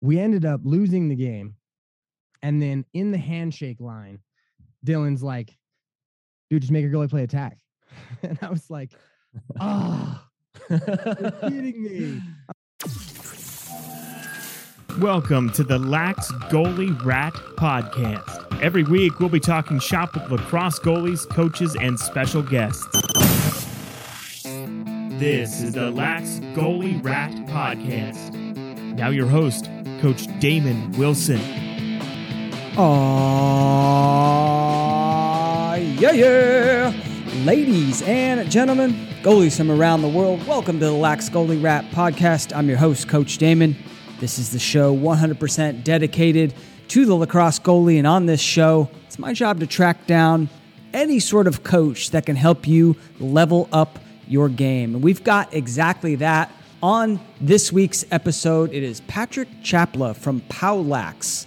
we ended up losing the game. And then in the handshake line, Dylan's like, dude, just make your goalie play attack. and I was like, oh, you're kidding me. Welcome to the Lax Goalie Rat Podcast. Every week, we'll be talking shop with lacrosse goalies, coaches, and special guests. This is the Lax Goalie Rat Podcast. Now, your host, Coach Damon Wilson. Aww, yeah, yeah. Ladies and gentlemen, goalies from around the world, welcome to the Lax Goalie Rat Podcast. I'm your host, Coach Damon. This is the show 100% dedicated to the lacrosse goalie, and on this show, it's my job to track down any sort of coach that can help you level up your game. And we've got exactly that on this week's episode. It is Patrick Chapla from Powlax.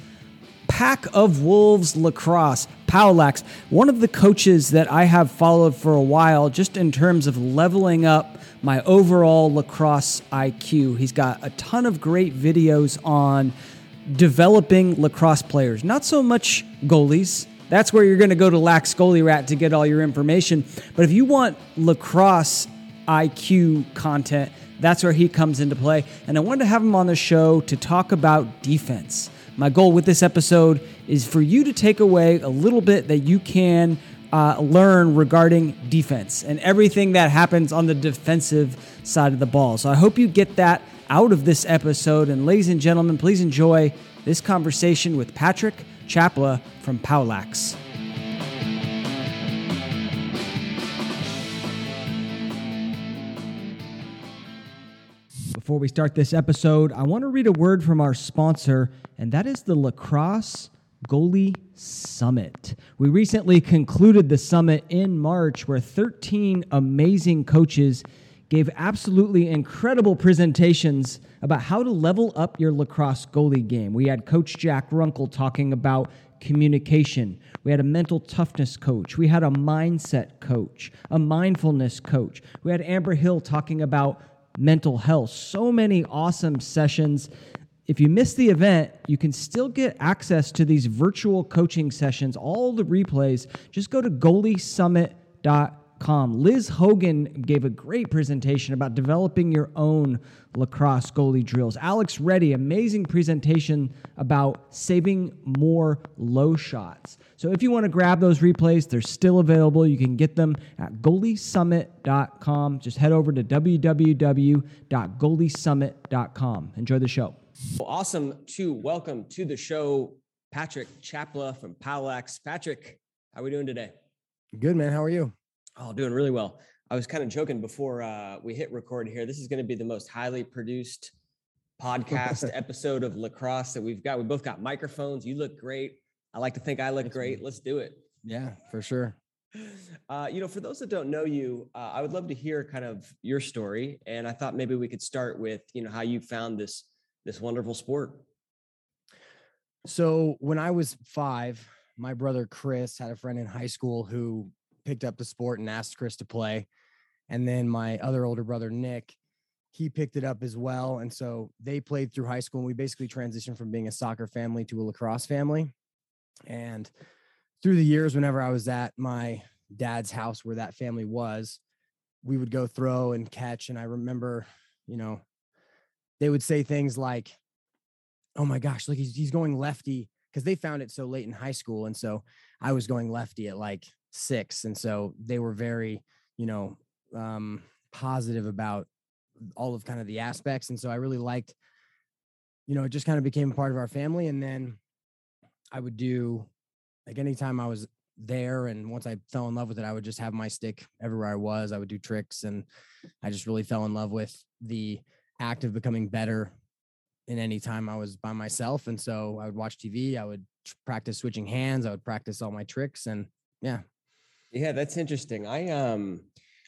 Pack of Wolves Lacrosse, Powlax, one of the coaches that I have followed for a while, just in terms of leveling up my overall lacrosse IQ. He's got a ton of great videos on developing lacrosse players, not so much goalies. That's where you're going to go to Lax Goalie Rat to get all your information. But if you want lacrosse IQ content, that's where he comes into play. And I wanted to have him on the show to talk about defense. My goal with this episode is for you to take away a little bit that you can uh, learn regarding defense and everything that happens on the defensive side of the ball. So I hope you get that out of this episode. And ladies and gentlemen, please enjoy this conversation with Patrick Chapla from Powlax. Before we start this episode, I want to read a word from our sponsor, and that is the Lacrosse Goalie Summit. We recently concluded the summit in March where 13 amazing coaches gave absolutely incredible presentations about how to level up your lacrosse goalie game. We had Coach Jack Runkle talking about communication. We had a mental toughness coach. We had a mindset coach, a mindfulness coach. We had Amber Hill talking about mental health. So many awesome sessions. If you missed the event, you can still get access to these virtual coaching sessions, all the replays. Just go to goaliesummit.com. Liz Hogan gave a great presentation about developing your own lacrosse goalie drills. Alex Reddy, amazing presentation about saving more low shots. So if you want to grab those replays, they're still available. You can get them at goaliesummit.com. Just head over to www.goaliesummit.com. Enjoy the show. Well, awesome to welcome to the show Patrick Chapla from Powlax. Patrick, how are we doing today? Good, man. How are you? Oh, doing really well. I was kind of joking before uh, we hit record here. This is going to be the most highly produced podcast episode of lacrosse that we've got. We both got microphones. You look great. I like to think I look great. Let's do it. Yeah, for sure. Uh, you know, for those that don't know you, uh, I would love to hear kind of your story. And I thought maybe we could start with, you know, how you found this this wonderful sport. So when I was five, my brother Chris had a friend in high school who picked up the sport and asked Chris to play. And then my other older brother, Nick, he picked it up as well. And so they played through high school. And we basically transitioned from being a soccer family to a lacrosse family. And through the years, whenever I was at my dad's house where that family was, we would go throw and catch. And I remember, you know, they would say things like, oh my gosh, look, he's, he's going lefty because they found it so late in high school. And so I was going lefty at like six. And so they were very, you know, um, positive about all of kind of the aspects. And so I really liked, you know, it just kind of became a part of our family. And then I would do like anytime I was there and once I fell in love with it, I would just have my stick everywhere I was. I would do tricks and I just really fell in love with the act of becoming better in any time I was by myself. And so I would watch TV, I would practice switching hands, I would practice all my tricks and yeah. Yeah, that's interesting. I um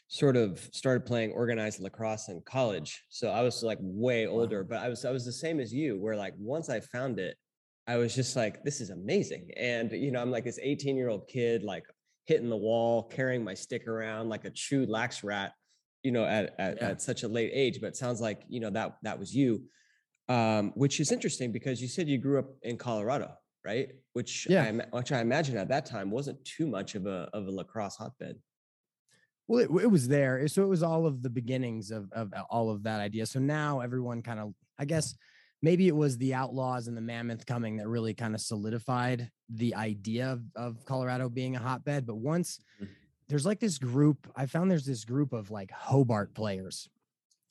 sort of started playing organized lacrosse in college. So I was like way older, wow. but I was I was the same as you where like once I found it, I was just like this is amazing. And you know, I'm like this 18-year-old kid like hitting the wall, carrying my stick around like a true lax rat, you know, at at, yeah. at such a late age, but it sounds like, you know, that that was you. um, which is interesting because you said you grew up in Colorado, right? Which Yeah. I, which I imagine at that time wasn't too much of a of a lacrosse hotbed. Well, it, it was there. So it was all of the beginnings of, of all of that idea. So now everyone kind of, I guess, maybe it was the Outlaws and the Mammoth coming that really kind of solidified the idea of, of Colorado being a hotbed. But once Mhm. there's like this group, I found there's this group of like Hobart players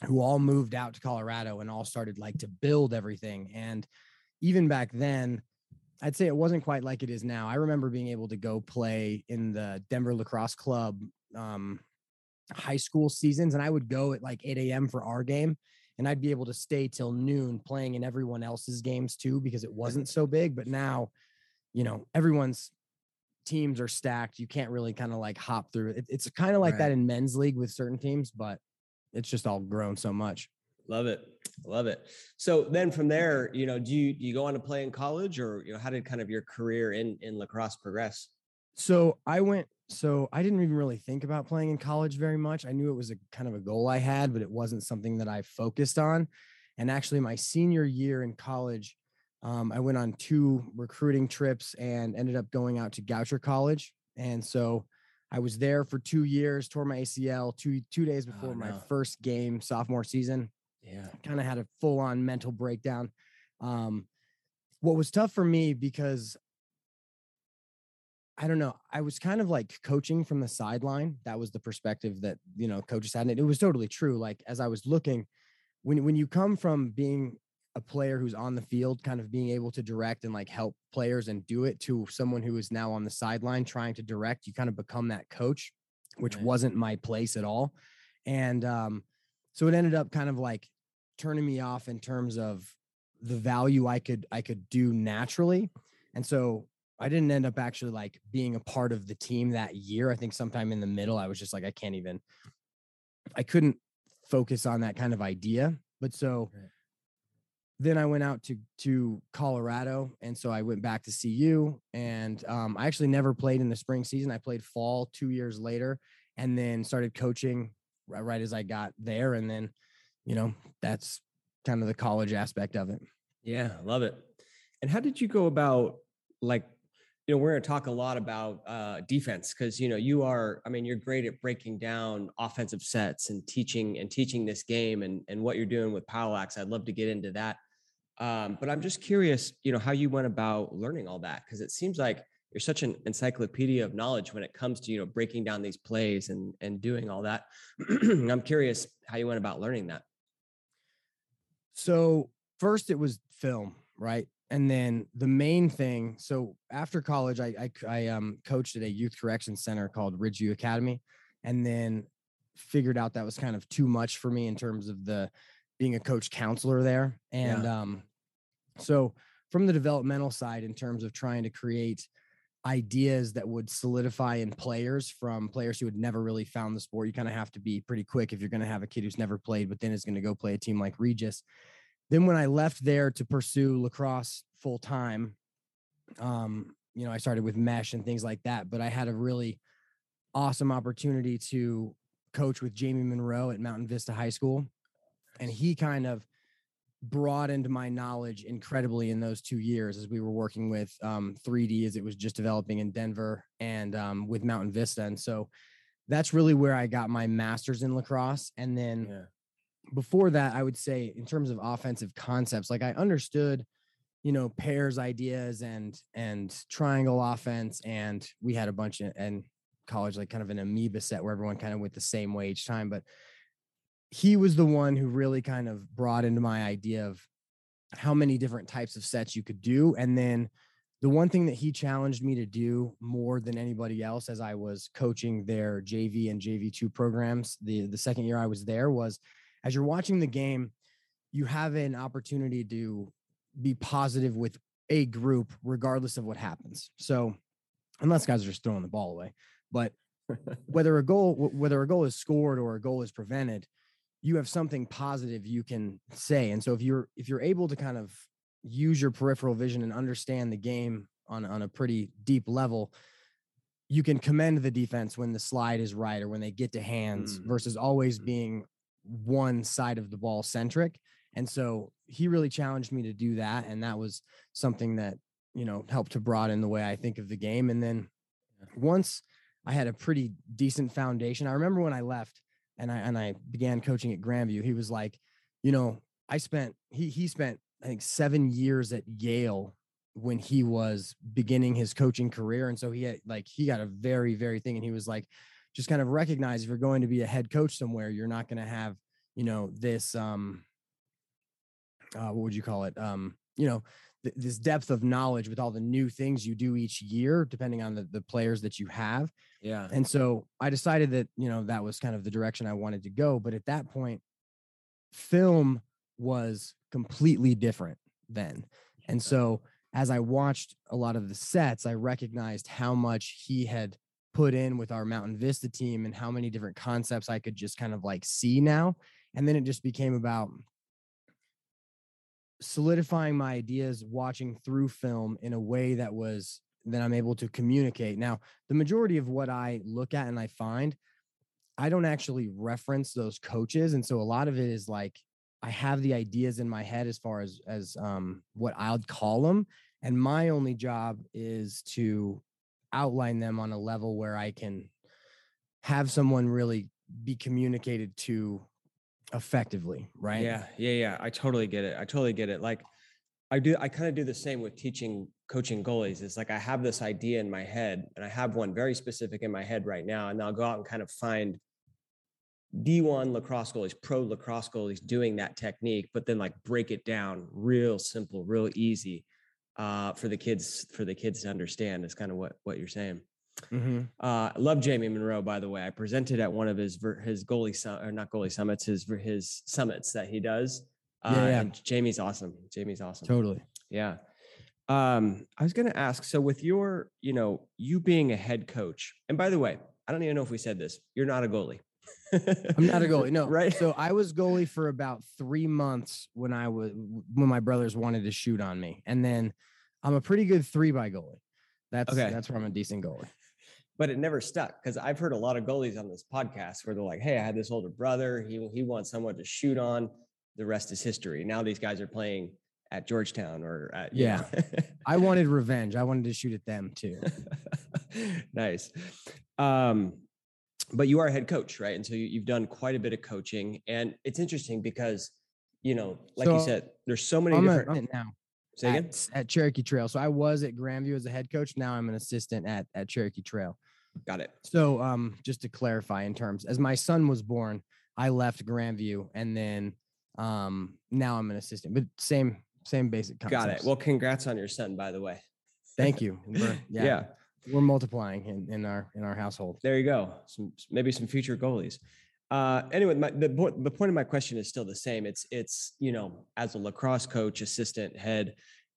who all moved out to Colorado and all started like to build everything. And even back then, I'd say it wasn't quite like it is now. I remember being able to go play in the Denver Lacrosse Club um, high school seasons, and I would go at like 8 a.m. for our game, and I'd be able to stay till noon playing in everyone else's games too because it wasn't so big. But now, you know, everyone's teams are stacked. You can't really kind of like hop through it. It's kind of like that in men's league with certain teams, but it's just all grown so much. Love it, love it. So then from there, you know, do you do you go on to play in college, or you know, how did kind of your career in in lacrosse progress? So I went. So I didn't even really think about playing in college very much. I knew it was a kind of a goal I had, but it wasn't something that I focused on. And actually, my senior year in college, um, I went on two recruiting trips and ended up going out to Goucher College. And so I was there for two years, tore my ACL two two days before Oh, my first game sophomore season Yeah, kind of had a full on mental breakdown. Um, what was tough for me because I don't know, I was kind of like coaching from the sideline. That was the perspective that, you know, coaches had. And it was totally true. Like as I was looking, when when you come from being a player who's on the field, kind of being able to direct and like help players and do it to someone who is now on the sideline trying to direct, you kind of become that coach, which Right. wasn't my place at all. And um, so it ended up kind of like turning me off in terms of the value I could I could do naturally. And so I didn't end up actually like being a part of the team that year. I think sometime in the middle, I was just like, I can't even, I couldn't focus on that kind of idea. But so Right. then I went out to to Colorado, and so I went back to CU, and um, I actually never played in the spring season. I played fall two years later, and then started coaching right as I got there, and then you know that's kind of the college aspect of it. yeah, I love it. And how did you go about like? You know, we're going to talk a lot about uh, defense because you know you are. I mean, you're great at breaking down offensive sets and teaching and teaching this game and and what you're doing with Powlax. I'd love to get into that. Um, but I'm just curious, you know, how you went about learning all that because it seems like you're such an encyclopedia of knowledge when it comes to you know breaking down these plays and and doing all that. I'm curious how you went about learning that. So first it was film, right? And then the main thing. So after college, I I um coached at a youth correction center called Ridgeview Academy, and then figured out that was kind of too much for me in terms of the being a coach counselor there. And um, so from the developmental side, in terms of trying to create ideas that would solidify in players from players who had never really found the sport, you kind of have to be pretty quick if you're going to have a kid who's never played, but then is going to go play a team like Regis. Then when I left there to pursue lacrosse full time, um, you know, I started with mesh and things like that, but I had a really awesome opportunity to coach with Jamie Monroe at Mountain Vista High School. And he kind of broadened my knowledge incredibly in those two years as we were working with um, 3D as it was just developing in Denver and um, with Mountain Vista. And so that's really where I got my master's in lacrosse. And then Yeah. before that, I would say in terms of offensive concepts, like I understood, you know, pairs ideas and and triangle offense, and we had a bunch of and college like kind of an amoeba set where everyone kind of went the same way each time. But he was the one who really kind of brought into my idea of how many different types of sets you could do, and then the one thing that he challenged me to do more than anybody else as I was coaching their JV and JV2 programs the the second year I was there was as you're watching the game, you have an opportunity to be positive with a group, regardless of what happens. So, unless guys are just throwing the ball away, but whether a goal whether a goal is scored or a goal is prevented, you have something positive you can say. And so, if you're if you're able to kind of use your peripheral vision and understand the game on on a pretty deep level, you can commend the defense when the slide is right or when they get to hands Mm. versus always Mm. being one side of the ball centric. And so he really challenged me to do that. And that was something that, you know, helped to broaden the way I think of the game. And then once I had a pretty decent foundation, I remember when I left and I and I began coaching at Grandview, he was like, you know, I spent he he spent I think seven years at Yale when he was beginning his coaching career. And so he had like he got a very, very thing. And he was like, just kind of recognize if you're going to be a head coach somewhere, you're not going to have, you know, this um uh, what would you call it? Um, you know, th- this depth of knowledge with all the new things you do each year, depending on the, the players that you have. Yeah. And so I decided that, you know, that was kind of the direction I wanted to go. But at that point, film was completely different then. And so as I watched a lot of the sets, I recognized how much he had put in with our Mountain Vista team and how many different concepts I could just kind of like see now. And then it just became about solidifying my ideas watching through film in a way that was that I'm able to communicate. Now, the majority of what I look at and I find, I don't actually reference those coaches. And so a lot of it is like I have the ideas in my head as far as as um, what I'd call them, and my only job is to outline them on a level where I can have someone really be communicated to effectively, right? Yeah, yeah, yeah. I totally get it. I totally get it. Like I do I kind of do the same with teaching coaching goalies. It's like I have this idea in my head and I have one very specific in my head right now and I'll go out and kind of find D1 lacrosse goalies, pro lacrosse goalies doing that technique, but then like break it down real simple, real easy uh, for the kids for the kids to understand. Is kind of what what you're saying. Mm-hmm. Uh, love Jamie Monroe, by the way. I presented at one of his his goalie or not goalie summits, his his summits that he does. Uh, Yeah, yeah. Jamie's awesome. Jamie's awesome. Totally. Yeah. Um, I was going to ask. So, with your, you know, you being a head coach, and by the way, I don't even know if we said this. You're not a goalie. I'm not a goalie. No. Right. So I was goalie for about three months when I was when my brothers wanted to shoot on me, and then I'm a pretty good three by goalie. That's Okay. that's where I'm a decent goalie. But it never stuck because I've heard a lot of goalies on this podcast where they're like, "Hey, I had this older brother. He he wants someone to shoot on. The rest is history." Now these guys are playing at Georgetown or at Yeah. I wanted revenge. I wanted to shoot at them too. nice. Um, but you are a head coach, right? And so you, you've done quite a bit of coaching, and it's interesting because you know, like you said, there's so many I'm a, different. now say again. at, at Cherokee Trail. So I was at Grandview as a head coach. Now I'm an assistant at at Cherokee Trail. Got it. So um, just to clarify in terms, as my son was born, I left Grandview, and then um, now I'm an assistant. But same same basic concepts. Got it. Well, congrats on your son, by the way. thank you. We're, Yeah. yeah, we're multiplying in, in our in our household. There you go. Some maybe some future goalies. Uh, anyway, my, the the point of my question is still the same. It's it's you know as a lacrosse coach, assistant, head,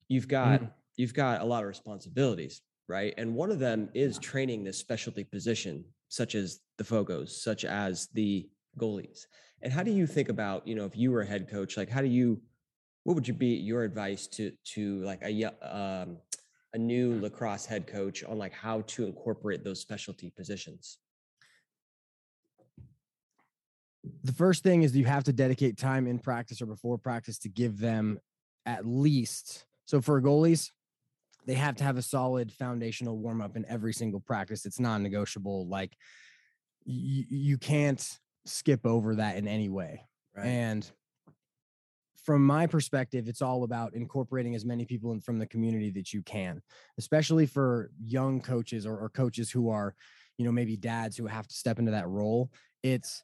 you've got you've got a lot of responsibilities, right? And one of them is training this specialty position, such as the Fogos, such as the goalies. And how do you think about you know if you were a head coach, like how do you what would you be your advice to to like a um, a new lacrosse head coach on like how to incorporate those specialty positions? the first thing is you have to dedicate time in practice or before practice to give them at least so for goalies they have to have a solid foundational warm up in every single practice it's non-negotiable like you, you can't skip over that in any way and from my perspective, it's all about incorporating as many people in from the community that you can, especially for young coaches or, or coaches who are, you know, maybe dads who have to step into that role. It's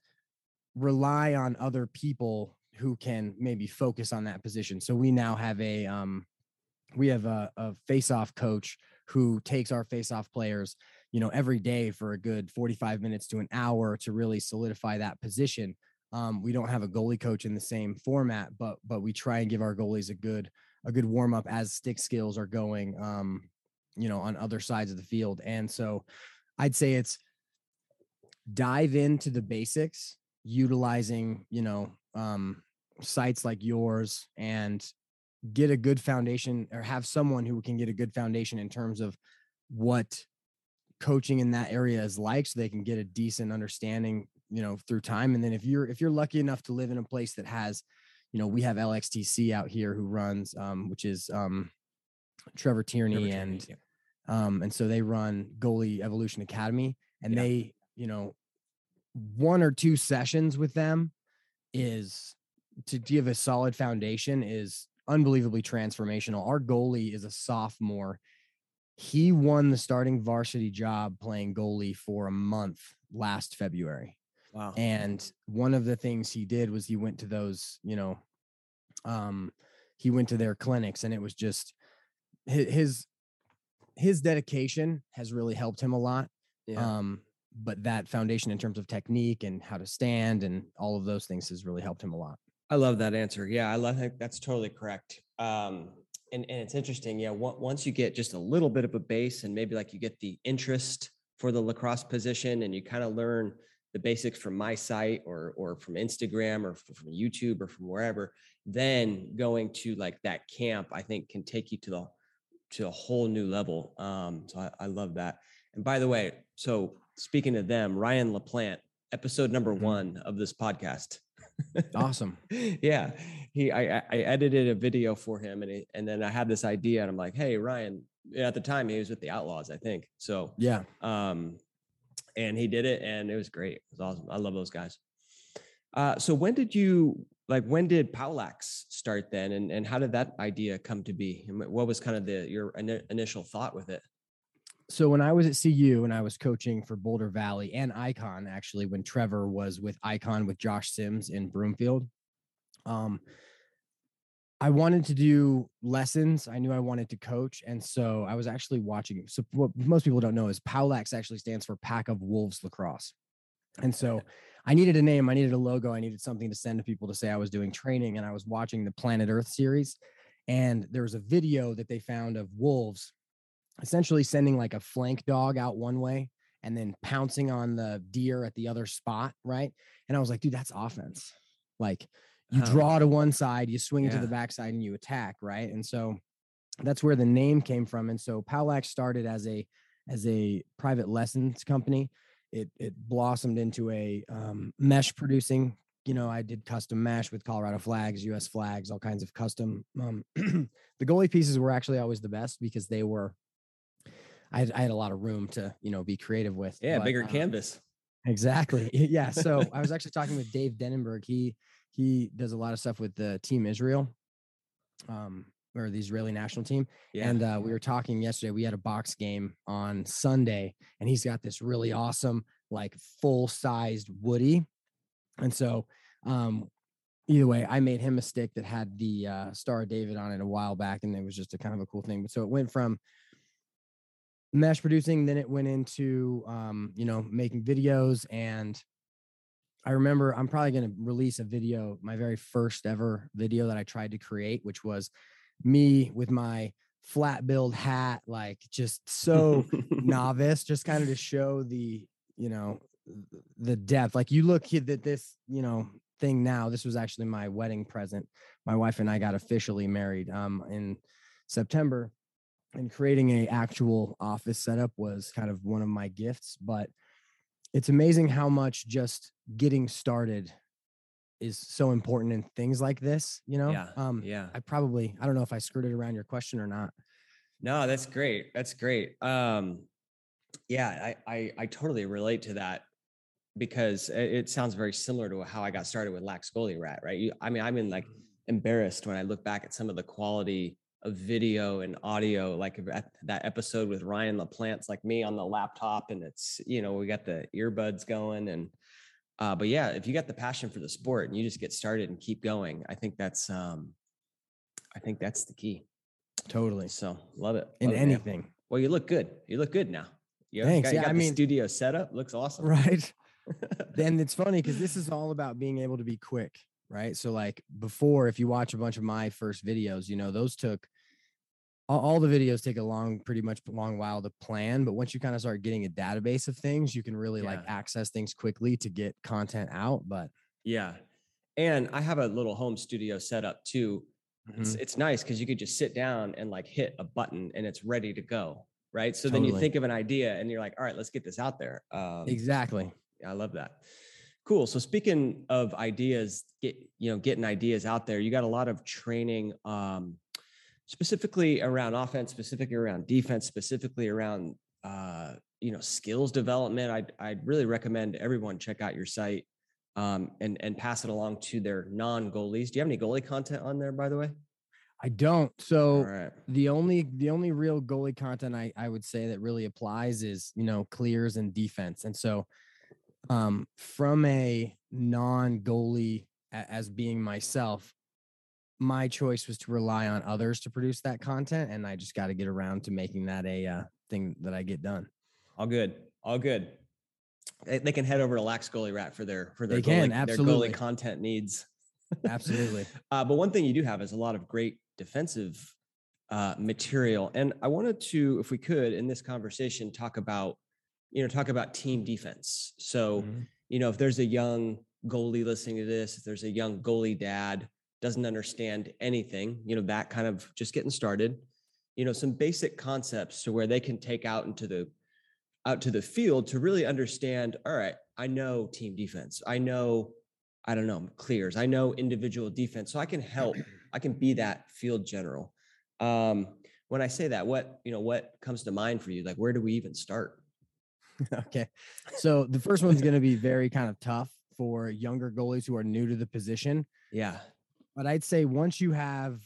rely on other people who can maybe focus on that position. So we now have a um we have a, a face-off coach who takes our face-off players, you know, every day for a good 45 minutes to an hour to really solidify that position. Um, we don't have a goalie coach in the same format, but but we try and give our goalies a good a good warm up as stick skills are going, um, you know, on other sides of the field. And so, I'd say it's dive into the basics, utilizing you know um, sites like yours, and get a good foundation, or have someone who can get a good foundation in terms of what coaching in that area is like so they can get a decent understanding you know through time and then if you're if you're lucky enough to live in a place that has you know, we have LXTC out here who runs, um, which is um, Trevor Tierney, Trevor Tierney, and yeah. um, and so they run Goalie Evolution Academy, and Yeah. they, you know, one or two sessions with them is to give a solid foundation is unbelievably transformational. Our goalie is a sophomore. He won the starting varsity job playing goalie for a month last February. wow. And one of the things he did was he went to those, you know, um, he went to their clinics and it was just his his, dedication has really helped him a lot. yeah. Um, but that foundation in terms of technique and how to stand and all of those things has really helped him a lot. I love that answer. Yeah, I love that. That's totally correct. Um, and, and it's interesting. Yeah, on- once you get just a little bit of a base and maybe like you get the interest for the lacrosse position and you kind of learn the basics from my site or or from Instagram or from YouTube or from wherever, then going to like that camp, I think can take you to the to a whole new level. Um, so I, I love that. And by the way, so speaking of them, Ryan LaPlante, episode number Mhm. one of this podcast. Awesome. yeah he I, I edited a video for him and he, and then i had this idea and i'm like hey ryan at the time he was with the outlaws i think so Yeah. um and he did it and it was great it was awesome i love those guys uh so when did you like when did Powlax start then and and how did that idea come to be what was kind of the your ini- initial thought with it So when I was at CU and I was coaching for Boulder Valley and Icon, actually, when Trevor was with Icon with Josh Sims in Broomfield, um, I wanted to do lessons. I knew I wanted to coach, and so I was actually watching. So what most people don't know is Powlax actually stands for Pack of Wolves Lacrosse, and so I needed a name. I needed a logo. I needed something to send to people to say I was doing training, and I was watching the Planet Earth series, and there was a video that they found of wolves essentially sending like a flank dog out one way and then pouncing on the deer at the other spot, right? And I was like, dude, that's offense. Like you Oh. draw to one side, you swing it to Yeah. the backside, and you attack, right? And so that's where the name came from. And so Powlax started as a as a private lessons company. It it blossomed into a um, mesh producing. You know, I did custom mesh with Colorado flags, U.S. flags, all kinds of custom. Um, the goalie pieces were actually always the best because they were. I had, I had a lot of room to you know be creative with. yeah but, bigger um, canvas Exactly. Yeah. So I was actually talking with Dave Denenberg. He he does a lot of stuff with the Team Israel, um, or the Israeli national team. yeah And uh, we were talking yesterday. We had a box game on Sunday, and he's got this really awesome, like full sized Woody. And so, um, either way, I made him a stick that had the uh, Star of David on it a while back, and it was just a kind of a cool thing. But so it went from mesh producing, then it went into, um, you know, making videos. And I remember I'm probably going to release a video, my very first ever video that I tried to create, which was me with my flat billed hat, like just so novice, just kind of to show the, you know, the depth. Like you look at this, you know, thing now. This was actually my wedding present. My wife and I got officially married um in September. And creating a actual office setup was kind of one of my gifts, but it's amazing how much just getting started is so important in things like this, you know? yeah Um yeah I probably I don't know if I skirted around your question or not. No, that's great. That's great. Um, yeah, I, I I totally relate to that because it, sounds very similar to how I got started with Lax Goalie Rat, right? You, I mean, I'm in like embarrassed when I look back at some of the quality of video and audio, like that episode with Ryan LaPlante's like me on the laptop, and it's you know we got the earbuds going, and uh, but yeah, if you got the passion for the sport and you just get started and keep going, I think that's um, I think that's the key. Totally. So love it. In love it, anything. Well, you look good. You look good now. You Thanks. Got, you Yeah, I mean- studio set up. Looks awesome. Right. then it's funny because this is all about being able to be quick, right? So like before, if you watch a bunch of my first videos, you know, those took all, all the videos take a long, pretty much long while to plan. But once you kind of start getting a database of things, you can really like access things quickly to get content out. But Yeah. And I have a little home studio set up too. It's Mhm. it's nice because you could just sit down and like hit a button and it's ready to go. Right. So then you think of an idea and you're like, all right, let's get this out there. Um, exactly. I love that. Cool. So speaking of ideas, get you know, getting ideas out there, you got a lot of training um specifically around offense, specifically around defense, specifically around uh, you know, skills development. I'd I'd really recommend everyone check out your site um and and pass it along to their non-goalies. Do you have any goalie content on there, by the way? I don't. So right. the only the only real goalie content I, I would say that really applies is you know clears and defense and so um from a non goalie as being myself my choice was to rely on others to produce that content and i just got to get around to making that a uh, thing that i get done All good. All good. They, they can head over to Lax Goalie Rat for their for their They can, goalie, their goalie content needs. absolutely Uh, but one thing you do have is a lot of great defensive uh, material, and I wanted to, if we could, in this conversation, talk about, you know, talk about team defense. So, Mhm. you know, if there's a young goalie listening to this, if there's a young goalie dad doesn't understand anything, you know, that kind of just getting started, you know, some basic concepts to where they can take out into the out to the field to really understand, all right, I know team defense. I know, I don't know, clears. I know individual defense. So I can help. I can be that field general. Um, when I say that, what, you know, what comes to mind for you? Like, where do we even start? okay so the first one's going to be very kind of tough for younger goalies who are new to the position Yeah. But I'd say once you have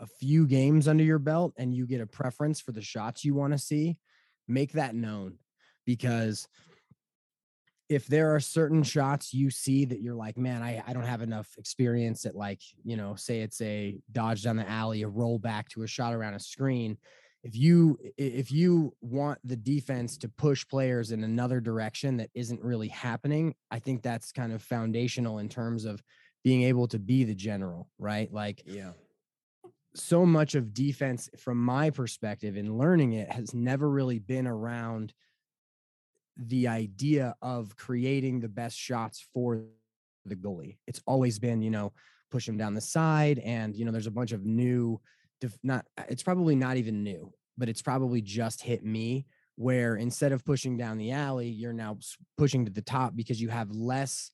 a few games under your belt and you get a preference for the shots you want to see, make that known because if there are certain shots you see that you're like, man, I, I don't have enough experience at like, you know, say it's a dodge down the alley, a roll back to a shot around a screen. If you if you want the defense to push players in another direction that isn't really happening, I think that's kind of foundational in terms of being able to be the general, right? Like Yeah. so much of defense from my perspective and learning it has never really been around the idea of creating the best shots for the goalie. It's always been, you know, push them down the side and you know there's a bunch of new not uh, it's probably not even new, but it's probably just hit me where instead of pushing down the alley, you're now pushing to the top because you have less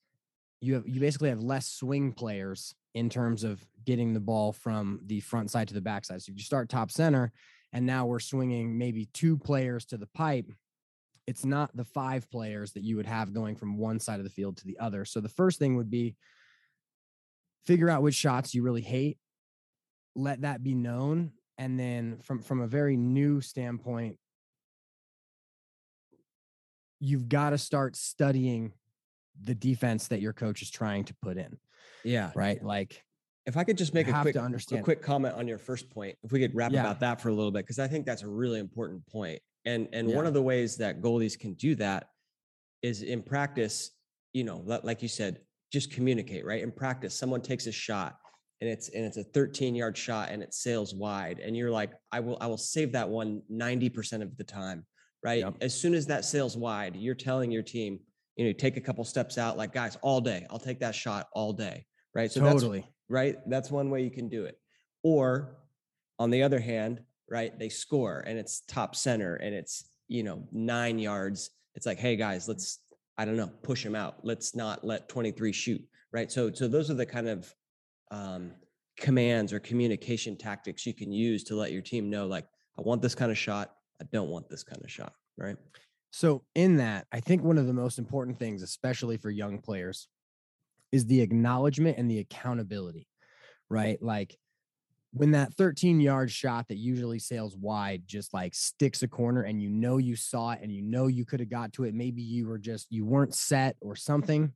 you have you basically have less swing players in terms of getting the ball from the front side to the back side. So if you start top center and now we're swinging maybe two players to the pipe, it's not the five players that you would have going from one side of the field to the other. So the first thing would be figure out which shots you really hate, let that be known, and then from from a very new standpoint, you've got to start studying the defense that your coach is trying to put in, Yeah. right? Like If I could just make a quick, a quick comment on your first point, if we could wrap Yeah. about that for a little bit, because I think that's a really important point. And and one of the ways that goalies can do that is in practice, you know, like you said, just communicate, right? In practice, someone takes a shot and it's and it's a 13 yard shot and it sails wide. And you're like, I will, I will save that one 90% of the time, right? Yep. As soon as that sails wide, you're telling your team, you know, take a couple steps out, like guys, all day. I'll take that shot all day. Right. So that's totally. right? That's one way you can do it. Or on the other hand, right, they score and it's top center and it's, you know, nine yards. It's like, hey guys, let's, I don't know, push them out. Let's not let 23 shoot. Right. So, so those are the kind of um, commands or communication tactics you can use to let your team know, like, I want this kind of shot. I don't want this kind of shot. Right. So, in that, I think one of the most important things, especially for young players, is the acknowledgement and the accountability, right? Like when that 13 yard shot that usually sails wide just like sticks a corner and you know you saw it and you know you could have got to it. Maybe you were just, you weren't set or something.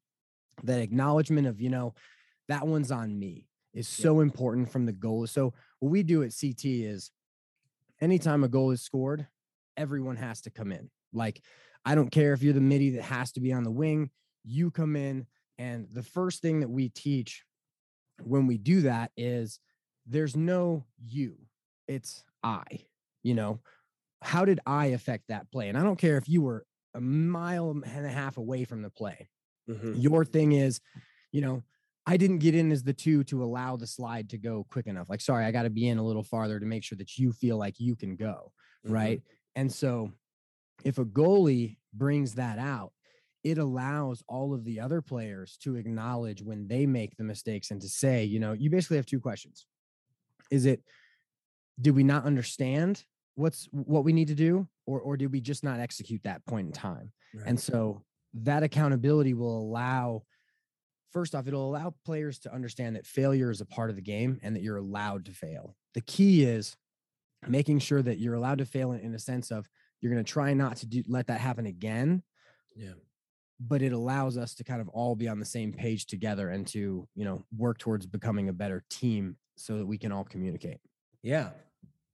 That acknowledgement of, you know, that one's on me is Yeah. so important from the goal. So, what we do at CT is anytime a goal is scored, everyone has to come in. Like, I don't care if you're the midi that has to be on the wing, you come in. And the first thing that we teach when we do that is there's no you, it's I. You know, how did I affect that play? And I don't care if you were a mile and a half away from the play. Mhm. Your thing is, you know, I didn't get in as the two to allow the slide to go quick enough. Like, sorry, I got to be in a little farther to make sure that you feel like you can go Mhm. right? And so if a goalie brings that out, it allows all of the other players to acknowledge when they make the mistakes and to say, you know, you basically have two questions. Is it did we not understand what's what we need to do or or did we just not execute that point in time? And so that accountability will allow first off it'll allow players to understand that failure is a part of the game and that you're allowed to fail. The key is making sure that you're allowed to fail in, in a sense of you're going to try not to do, let that happen again. Yeah. But it allows us to kind of all be on the same page together and to, you know, work towards becoming a better team so that we can all communicate. Yeah,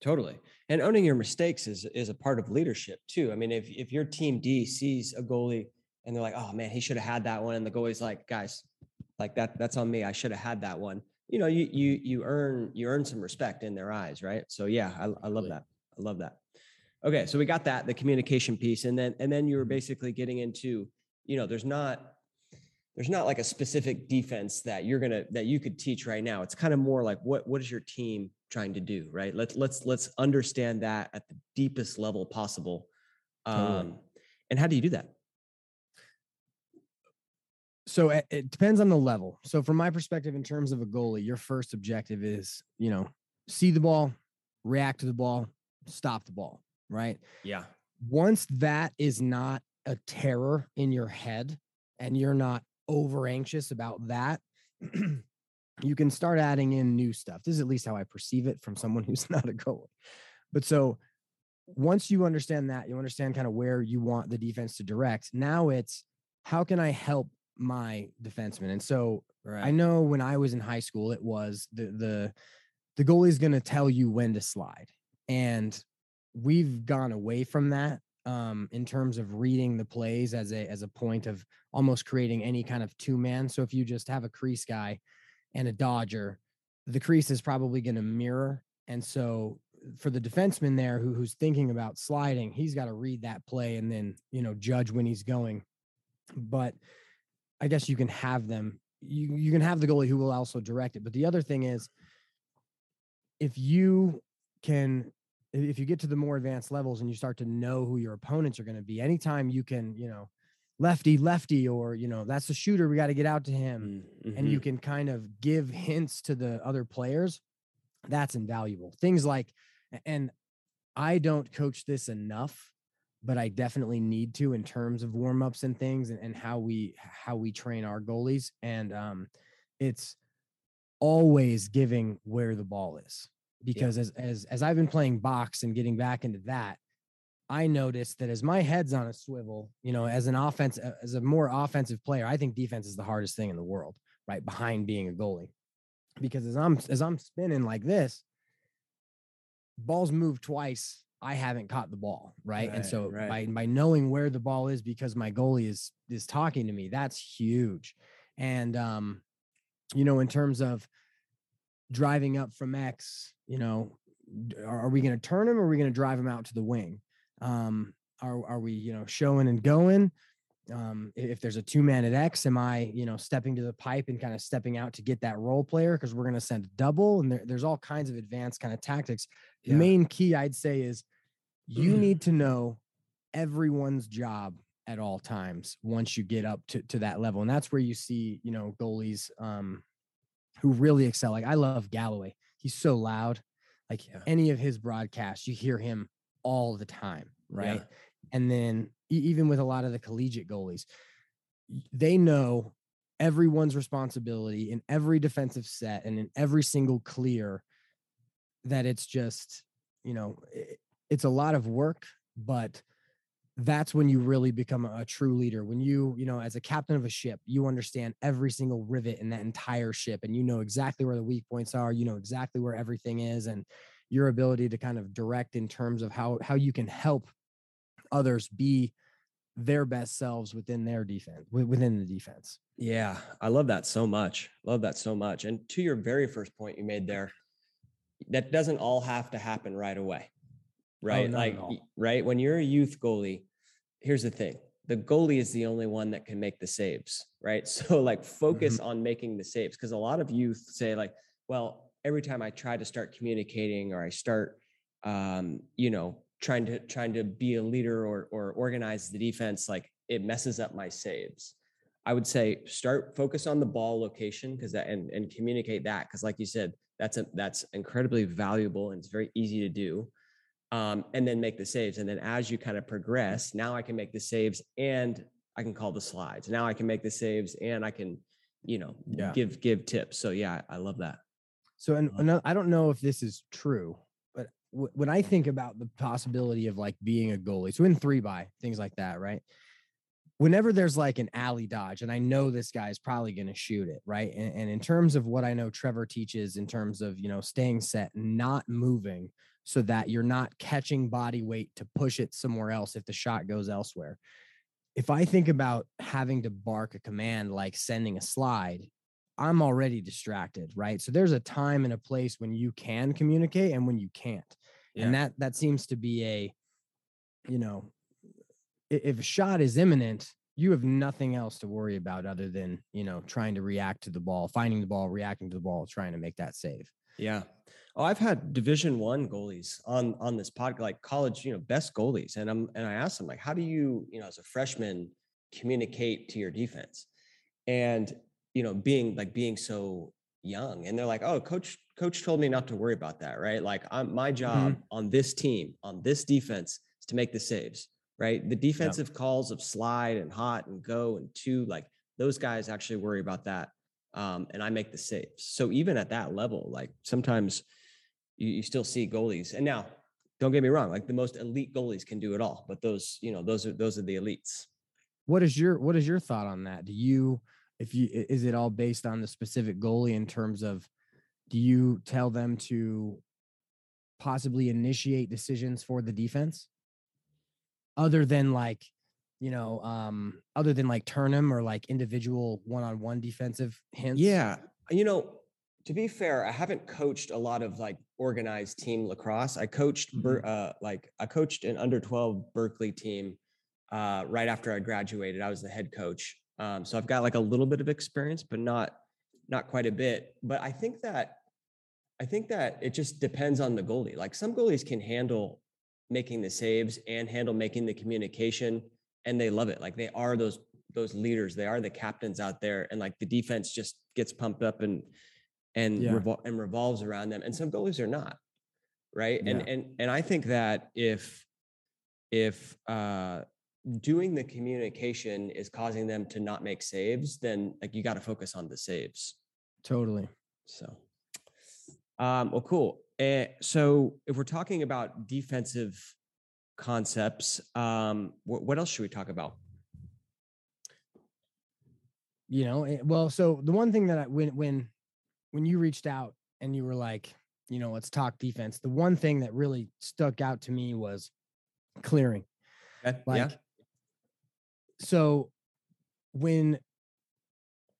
totally. And owning your mistakes is is a part of leadership too. I mean, if if your team D sees a goalie and they're like, "Oh man, he should have had that one," and the goalie's like, "Guys, like that that's on me. I should have had that one." You know, you you you earn you earn some respect in their eyes, right? So yeah, I, I love that. I love that. Okay, so we got that the communication piece, and then and then you were basically getting into, you know, there's not there's not like a specific defense that you're gonna that you could teach right now. It's kind of more like what what is your team trying to do, right? Let's let's let's understand that at the deepest level possible. Um, Totally. and how do you do that? So it, it depends on the level. So from my perspective, in terms of a goalie, your first objective is, you know, see the ball, react to the ball, stop the ball, right? Yeah. Once that is not a terror in your head and you're not over anxious about that, you can start adding in new stuff. This is at least how I perceive it from someone who's not a goalie. But so once you understand that, you understand kind of where you want the defense to direct. Now it's how can I help my defenseman? And so Right. I know when I was in high school, it was the the the goalie's going to tell you when to slide, and we've gone away from that um, in terms of reading the plays as a as a point of almost creating any kind of two man. So if you just have a crease guy and a dodger, the crease is probably going to mirror, and so for the defenseman there who, who's thinking about sliding, he's got to read that play and then you know judge when he's going. But I guess you can have them. You you can have the goalie who will also direct it. But the other thing is, if you can, if you get to the more advanced levels and you start to know who your opponents are going to be, anytime you can, you know, lefty lefty or you know that's the shooter, we got to get out to him, Mm, and you mhm. can kind of give hints to the other players. That's invaluable. Things like, and I don't coach this enough but I definitely need to in terms of warm-ups and things and, and how we how we train our goalies. And um it's always giving where the ball is. Because as as as I've been playing box and getting back into that, I noticed that as my head's on a swivel, you know, as an offense, as a more offensive player, I think defense is the hardest thing in the world, right? Behind being a goalie. Because as I'm as I'm spinning like this, balls move twice. I haven't caught the ball, right? and so right. by by knowing where the ball is because my goalie is is talking to me, that's huge. And um, you know, in terms of driving up from X, you know, are, are we going to turn him or are we going to drive him out to the wing? Um, are are we, you know, showing and going? Um, if there's a two man at X, am I, you know, stepping to the pipe and kind of stepping out to get that role player because we're going to send a double? And there, there's all kinds of advanced kind of tactics. The Yeah. main key I'd say is you need to know everyone's job at all times once you get up to, to that level. And that's where you see, you know, goalies um, who really excel. Like I love Galloway. He's so loud. Like Yeah. any of his broadcasts, you hear him all the time, right? Yeah. And then even with a lot of the collegiate goalies, they know everyone's responsibility in every defensive set and in every single clear that it's just, you know, i- it's a lot of work, but that's when you really become a, true leader. When you, you know, as a captain of a ship, you understand every single rivet in that entire ship and you know exactly where the weak points are, you know exactly where everything is and your ability to kind of direct in terms of how how you can help others be their best selves within their defense within the defense. Yeah, I love that so much. Love that so much. And to your very first point you made there, that doesn't all have to happen right away. Right? not at like right when you're a youth goalie, here's the thing. The goalie is the only one that can make the saves, right? So like focus on making the saves because a lot of youth say like, well, every time I try to start communicating or I start um, you know, trying to trying to be a leader or or organize the defense like it messes up my saves. I would say start focus on the ball location because that and and communicate that because like you said that's a that's incredibly valuable and it's very easy to do. Um, and then make the saves. And then as you kind of progress, now I can make the saves and I can call the slides. Now I can make the saves and I can, you know, Yeah. give give tips. So yeah, I love that. So, and Uh-huh. I don't know if this is true, but w- when I think about the possibility of like being a goalie, so in three by things like that, right? Whenever there's like an alley dodge, and I know this guy is probably going to shoot it, right? And, and in terms of what I know Trevor teaches in terms of, you know, staying set, not moving so that you're not catching body weight to push it somewhere else if the shot goes elsewhere. If I think about having to bark a command like sending a slide, I'm already distracted, right? So there's a time and a place when you can communicate and when you can't. Yeah. And that that seems to be a you know if a shot is imminent, you have nothing else to worry about other than, you know, trying to react to the ball, finding the ball, reacting to the ball, trying to make that save. Yeah. Oh, I've had Division One goalies on on this pod, like college, you know, best goalies, and I'm and I asked them like, how do you, you know, as a freshman, communicate to your defense, and you know, being like being so young, and they're like, oh, coach, coach told me not to worry about that, right? Like, I'm my job on this team, on this defense, is to make the saves, right? The defensive calls of slide and hot and go and two, like those guys actually worry about that um, and I make the saves. So even at that level, like sometimes you, you still see goalies. And now, don't get me wrong, like the most elite goalies can do it all, but those, you know, those are those are the elites. What is your what is your thought on that? Do you if you is it all based on the specific goalie in terms of do you tell them to possibly initiate decisions for the defense other than like you know um other than like turn them or like individual one-on-one defensive hints Yeah, you know, to be fair, I haven't coached a lot of like organized team lacrosse. I coached Ber- uh, like I coached an under twelve Berkeley team uh, right after I graduated. I was the head coach, um, so I've got like a little bit of experience, but not not quite a bit. But I think that I think that it just depends on the goalie. Like some goalies can handle making the saves and handle making the communication, and they love it. Like they are those those leaders. They are the captains out there, and like the defense just gets pumped up and and Yeah. revol- and revolves around them. And some goalies are not, right? And Yeah. and and I think that if if uh, doing the communication is causing them to not make saves, then like you got to focus on the saves. totally So, um, well, cool. Eh, so, if we're talking about defensive concepts, um, wh- what else should we talk about? you know eh, well so the one thing that I, when when when you reached out and you were like you know let's talk defense the one thing that really stuck out to me was clearing. Okay, like so when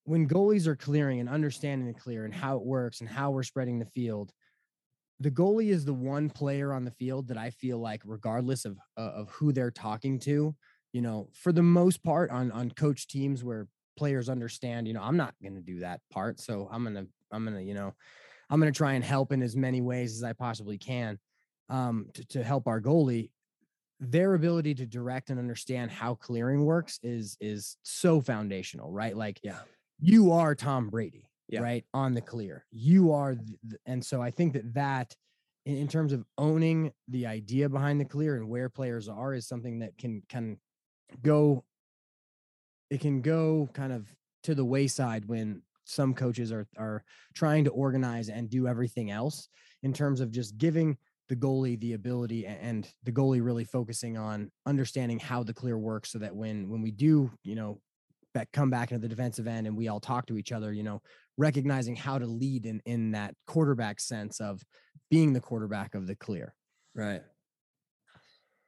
when goalies are clearing and understanding the clear and how it works and how we're spreading the field the goalie is the one player on the field that i feel like regardless of uh, of who they're talking to you know for the most part on on coach teams where players understand you know i'm not going to do that part so i'm going to i'm going to you know i'm to try and help in as many ways as i possibly can um to, to help our goalie. Their ability to direct and understand how clearing works is is so foundational right? Like yeah, you are tom brady Yeah. right on the clear. You are th- th- and so i think that that in, in terms of owning the idea behind the clear and where players are is something that can can go it can go kind of to the wayside when some coaches are are trying to organize and do everything else in terms of just giving the goalie the ability and the goalie really focusing on understanding how the clear works so that when when we do you know back come back into the defensive end and we all talk to each other you know recognizing how to lead in in that quarterback sense of being the quarterback of the clear right.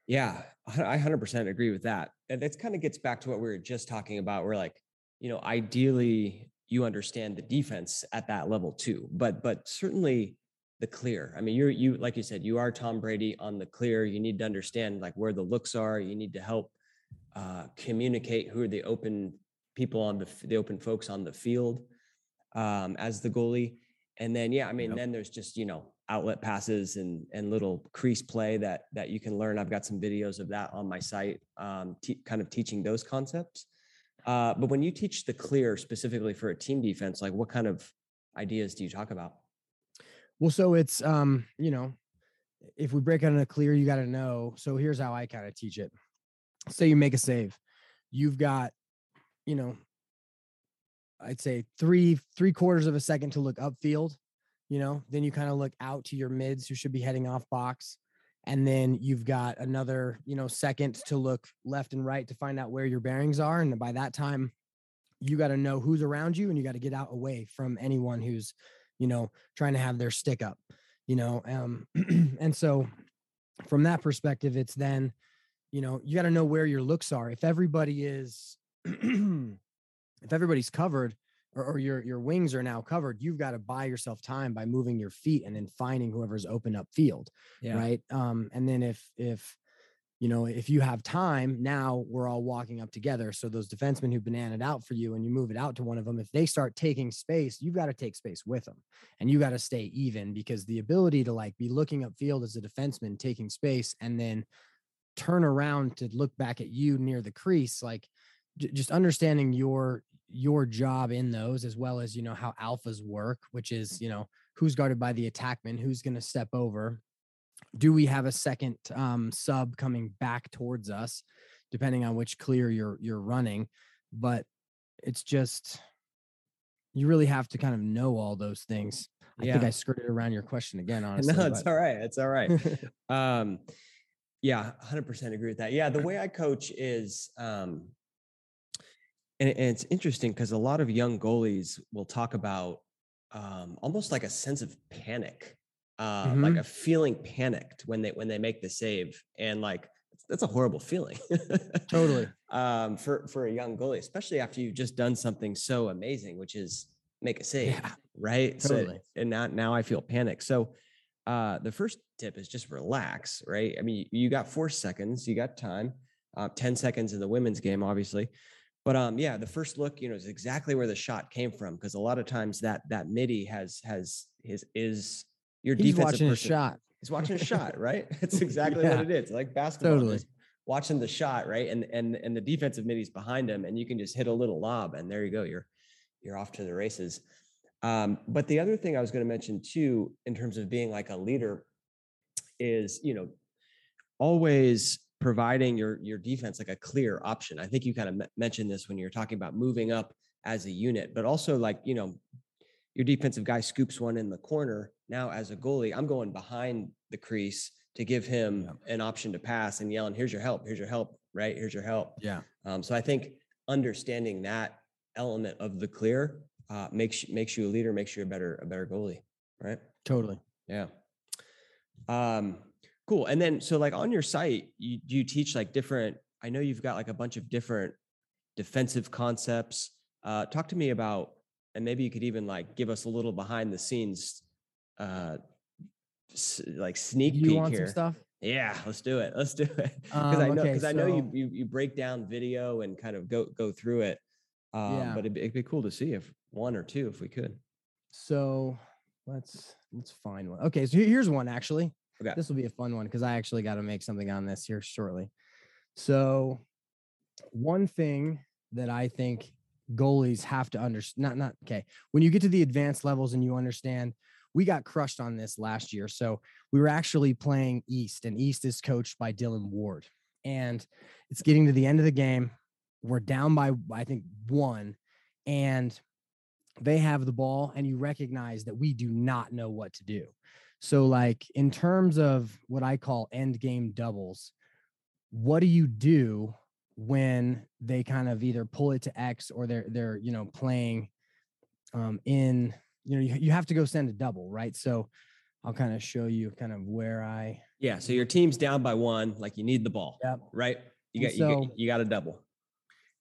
Yeah, I 100% agree with that. And that kind of gets back to what we were just talking about. We're like, you know, ideally you understand the defense at that level too, but but certainly the clear. I mean, you're you like you said, you are Tom Brady on the clear. You need to understand like where the looks are. You need to help uh, communicate who are the open people on the the open folks on the field um, as the goalie. And then yeah, I mean, Yep. then there's just you know outlet passes and and little crease play that that you can learn. I've got some videos of that on my site, um, kind of teaching those concepts. Uh, but when you teach the clear specifically for a team defense, like what kind of ideas do you talk about? Well, so it's um, you know, if we break out in a clear, you got to know. So here's how I kind of teach it. Say you make a save, you've got, you know, I'd say three three quarters of a second to look upfield. You know, then you kind of look out to your mids who should be heading off box, and then you've got another you know second to look left and right to find out where your bearings are, and by that time, you got to know who's around you, and you got to get out away from anyone who's, you know, trying to have their stick up. You know, um, and so from that perspective, it's then, you know, you got to know where your looks are. If everybody is if everybody's covered or, or, your your wings are now covered, you've got to buy yourself time by moving your feet and then finding whoever's open up field. Yeah. Right. Um, and then if if you know, if you have time, now we're all walking up together. So those defensemen who bananaed out for you and you move it out to one of them, if they start taking space, you've got to take space with them and you got to stay even because the ability to like be looking up field as a defenseman, taking space and then turn around to look back at you near the crease, like j- just understanding your your job in those as well as you know how alphas work which is you know who's guarded by the attackman who's going to step over do we have a second um, sub coming back towards us depending on which clear you're you're running but it's just you really have to kind of know all those things i yeah. think i skirted around your question again honestly no it's but. all right it's all right um yeah 100% agree with that yeah the way i coach is um and, and it's interesting because a lot of young goalies will talk about um, almost like a sense of panic, uh, mm-hmm. like a feeling panicked when they when they make the save, and like that's a horrible feeling. totally. Um, for for a young goalie, especially after you've just done something so amazing, which is make a save, yeah, right? Totally. So, and now now I feel panic. So uh, the first tip is just relax, right? I mean, you got four seconds, you got time, uh, 10 seconds in the women's game, obviously. But um, yeah, the first look, you know, is exactly where the shot came from because a lot of times that that midi has has his is your He's defensive watching person. a shot. He's watching a shot, right? That's exactly yeah. what it is. Like basketball, totally. watching the shot, right? And and and the defensive middies behind him, and you can just hit a little lob, and there you go. You're you're off to the races. Um, but the other thing I was going to mention too, in terms of being like a leader, is you know always providing your your defense like a clear option. I think you kind of m- mentioned this when you're talking about moving up as a unit, but also like you know your defensive guy scoops one in the corner. Now as a goalie, I'm going behind the crease to give him yeah. an option to pass and yelling, "Here's your help! Here's your help! Right? Here's your help!" Yeah. Um, so I think understanding that element of the clear uh, makes makes you a leader, makes you a better a better goalie. Right? Totally. Yeah. Um, Cool. And then, so like on your site, you you teach like different. I know you've got like a bunch of different defensive concepts. Uh, talk to me about, and maybe you could even like give us a little behind the scenes, uh, s- like sneak you peek here. Stuff? Yeah, let's do it. Let's do it because um, I know because okay, so, I know you, you you break down video and kind of go go through it. Um, yeah. But it'd be, it'd be cool to see if one or two, if we could. So let's let's find one. Okay, so here's one actually. Okay. This will be a fun one because I actually got to make something on this here shortly. So, one thing that I think goalies have to understand, not, not, okay. When you get to the advanced levels and you understand, we got crushed on this last year. So, we were actually playing East, and East is coached by Dylan Ward. And it's getting to the end of the game. We're down by, I think, one. And they have the ball, and you recognize that we do not know what to do. So, like in terms of what I call end game doubles, what do you do when they kind of either pull it to X or they're they're you know playing um, in you know you, you have to go send a double, right? So I'll kind of show you kind of where I yeah. So your team's down by one, like you need the ball, yep. right? You got so, you got, you got a double.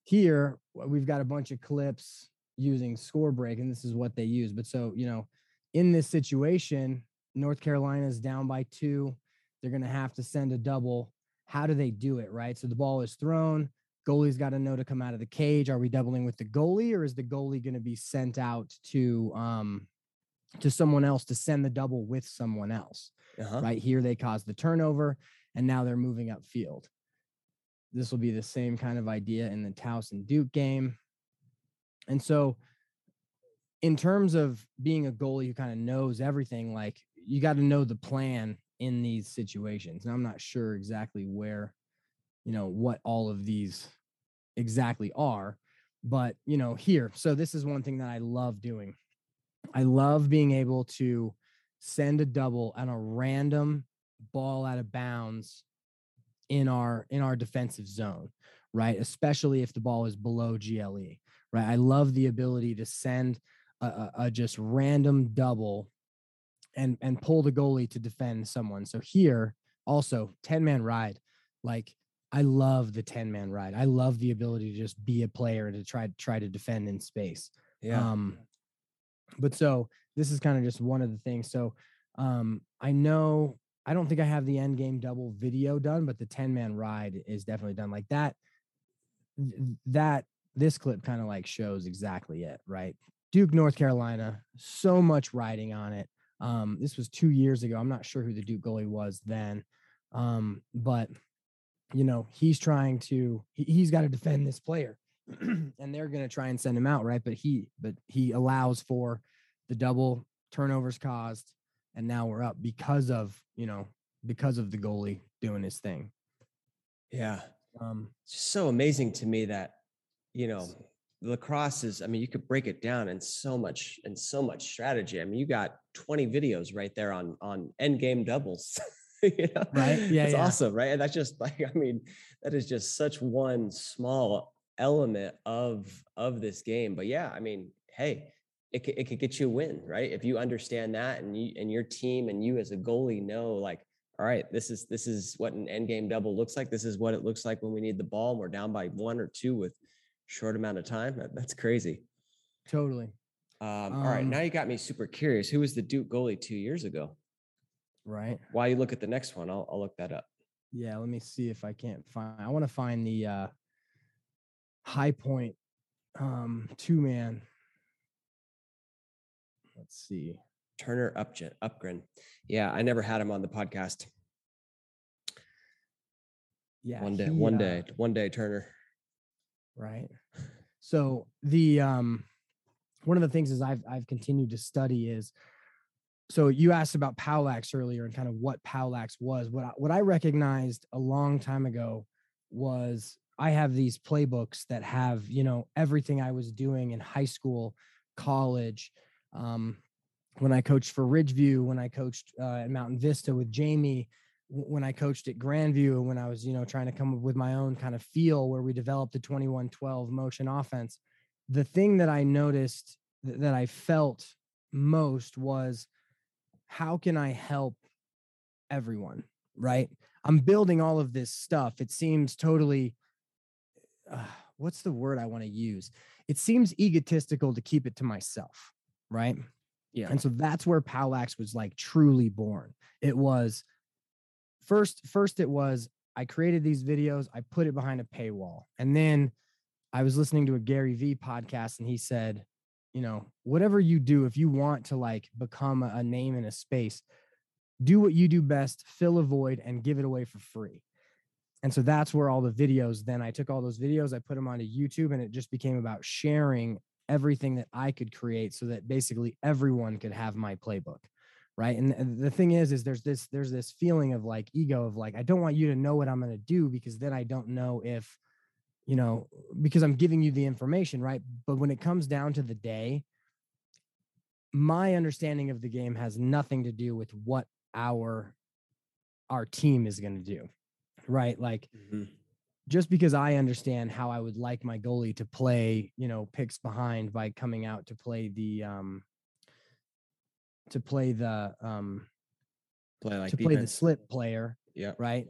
Here we've got a bunch of clips using score break, and this is what they use. But so you know, in this situation, North Carolina is down by two. They're going to have to send a double. How do they do it? Right. So the ball is thrown. Goalie's got to know to come out of the cage. Are we doubling with the goalie or is the goalie going to be sent out to, um, to someone else to send the double with someone else. Uh-huh. Right here, they caused the turnover, and now they're moving upfield. This will be the same kind of idea in the Taos and Duke game. And so, in terms of being a goalie who kind of knows everything, like you got to know the plan in these situations. And I'm not sure exactly where, you know, what all of these exactly are, but you know, here. So this is one thing that I love doing. I love being able to send a double on a random ball out of bounds in our in our defensive zone, right? Especially if the ball is below GLE, right? I love the ability to send a, a, a just random double and and pull the goalie to defend someone. So here also 10 man ride. Like I love the 10 man ride. I love the ability to just be a player to try to try to defend in space. Yeah. Um but so this is kind of just one of the things. So um I know I don't think I have the end game double video done, but the 10 man ride is definitely done like that. That this clip kind of like shows exactly it, right? Duke, North Carolina, so much riding on it. Um, this was two years ago. I'm not sure who the Duke goalie was then. Um, but you know, he's trying to he, he's got to defend this player. and they're gonna try and send him out, right? But he but he allows for the double turnovers caused, and now we're up because of you know, because of the goalie doing his thing. yeah. Um It's just so amazing to me that, you know, lacrosse is, I mean, you could break it down in so much and so much strategy. I mean, you got 20 videos right there on on end game doubles. you know? Right. Yeah, It's yeah. awesome, right? And that's just like, I mean, that is just such one small element of of this game. But yeah, I mean, hey, it could, it could get you a win, right? If you understand that and you and your team and you as a goalie know like all right, this is this is what an end game double looks like. This is what it looks like when we need the ball and we're down by one or two with short amount of time. That, that's crazy. totally. Um, all right, Um, now you got me super curious. Who was the Duke goalie two years ago? Right. While you look at the next one, I'll, I'll look that up. Yeah, let me see if I can't find I want to find the uh high point um two man. Let's see. Turner Upgen, Uppgren. Yeah, I never had him on the podcast. Yeah. one day, he, one uh, day, one day, Turner. Right? So the um one of the things is i've i've continued to study is so you asked about Powlax earlier and kind of what Powlax was. What I, what i recognized a long time ago was i have these playbooks that have you know everything i was doing in high school college um when i coached for ridgeview when i coached uh, at mountain vista with jamie when I coached at Grandview, when I was, you know, trying to come up with my own kind of feel where we developed the 21 12 motion offense, the thing that I noticed th- that I felt most was how can I help everyone? Right. I'm building all of this stuff. It seems totally, uh, what's the word I want to use? It seems egotistical to keep it to myself. Right. Yeah. And so that's where Powlax was like truly born. It was first, first it was I created these videos, I put it behind a paywall. And then I was listening to a Gary Vee podcast and he said, you know, whatever you do, if you want to like become a, name in a space, do what you do best, fill a void and give it away for free. And so that's where all the videos, then I took all those videos, I put them onto YouTube and it just became about sharing everything that I could create so that basically everyone could have my playbook. Right. And, the thing is, is there's this, there's this feeling of like ego of like, I don't want you to know what I'm going to do because then I don't know if, you know, because I'm giving you the information. Right. But when it comes down to the day, my understanding of the game has nothing to do with what our our team is going to do right like Mhm. just because I understand how I would like my goalie to play, you know, picks behind by coming out to play the um to play the um Play like to play the slip player, Yeah. right?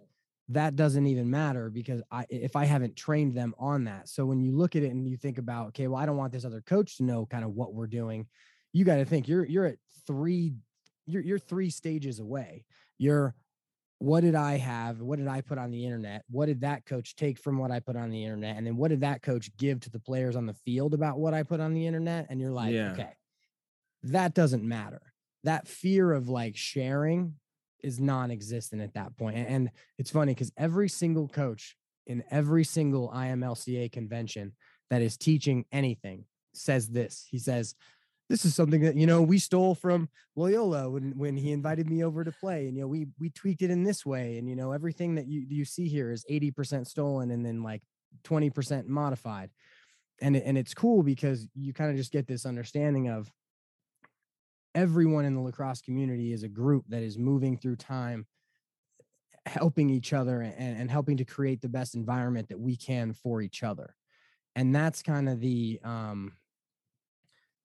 That doesn't even matter because I if I haven't trained them on that. So when you look at it and you think about, okay, well, I don't want this other coach to know kind of what we're doing, you got to think you're you're at three, you're you're three stages away. You're what did I have? What did I put on the internet? What did that coach take from what I put on the internet? And then what did that coach give to the players on the field about what I put on the internet? And you're like, Yeah. okay, that doesn't matter. That fear of like sharing is non-existent at that point. And, it's funny because every single coach in every single IMLCA convention that is teaching anything says this. He says, this is something that you know we stole from Loyola when when he invited me over to play, and you know we we tweaked it in this way, and you know everything that you you see here is eighty percent stolen and then like twenty percent modified, and and it's cool because you kind of just get this understanding of everyone in the lacrosse community is a group that is moving through time helping each other and, and helping to create the best environment that we can for each other. And that's kind of the um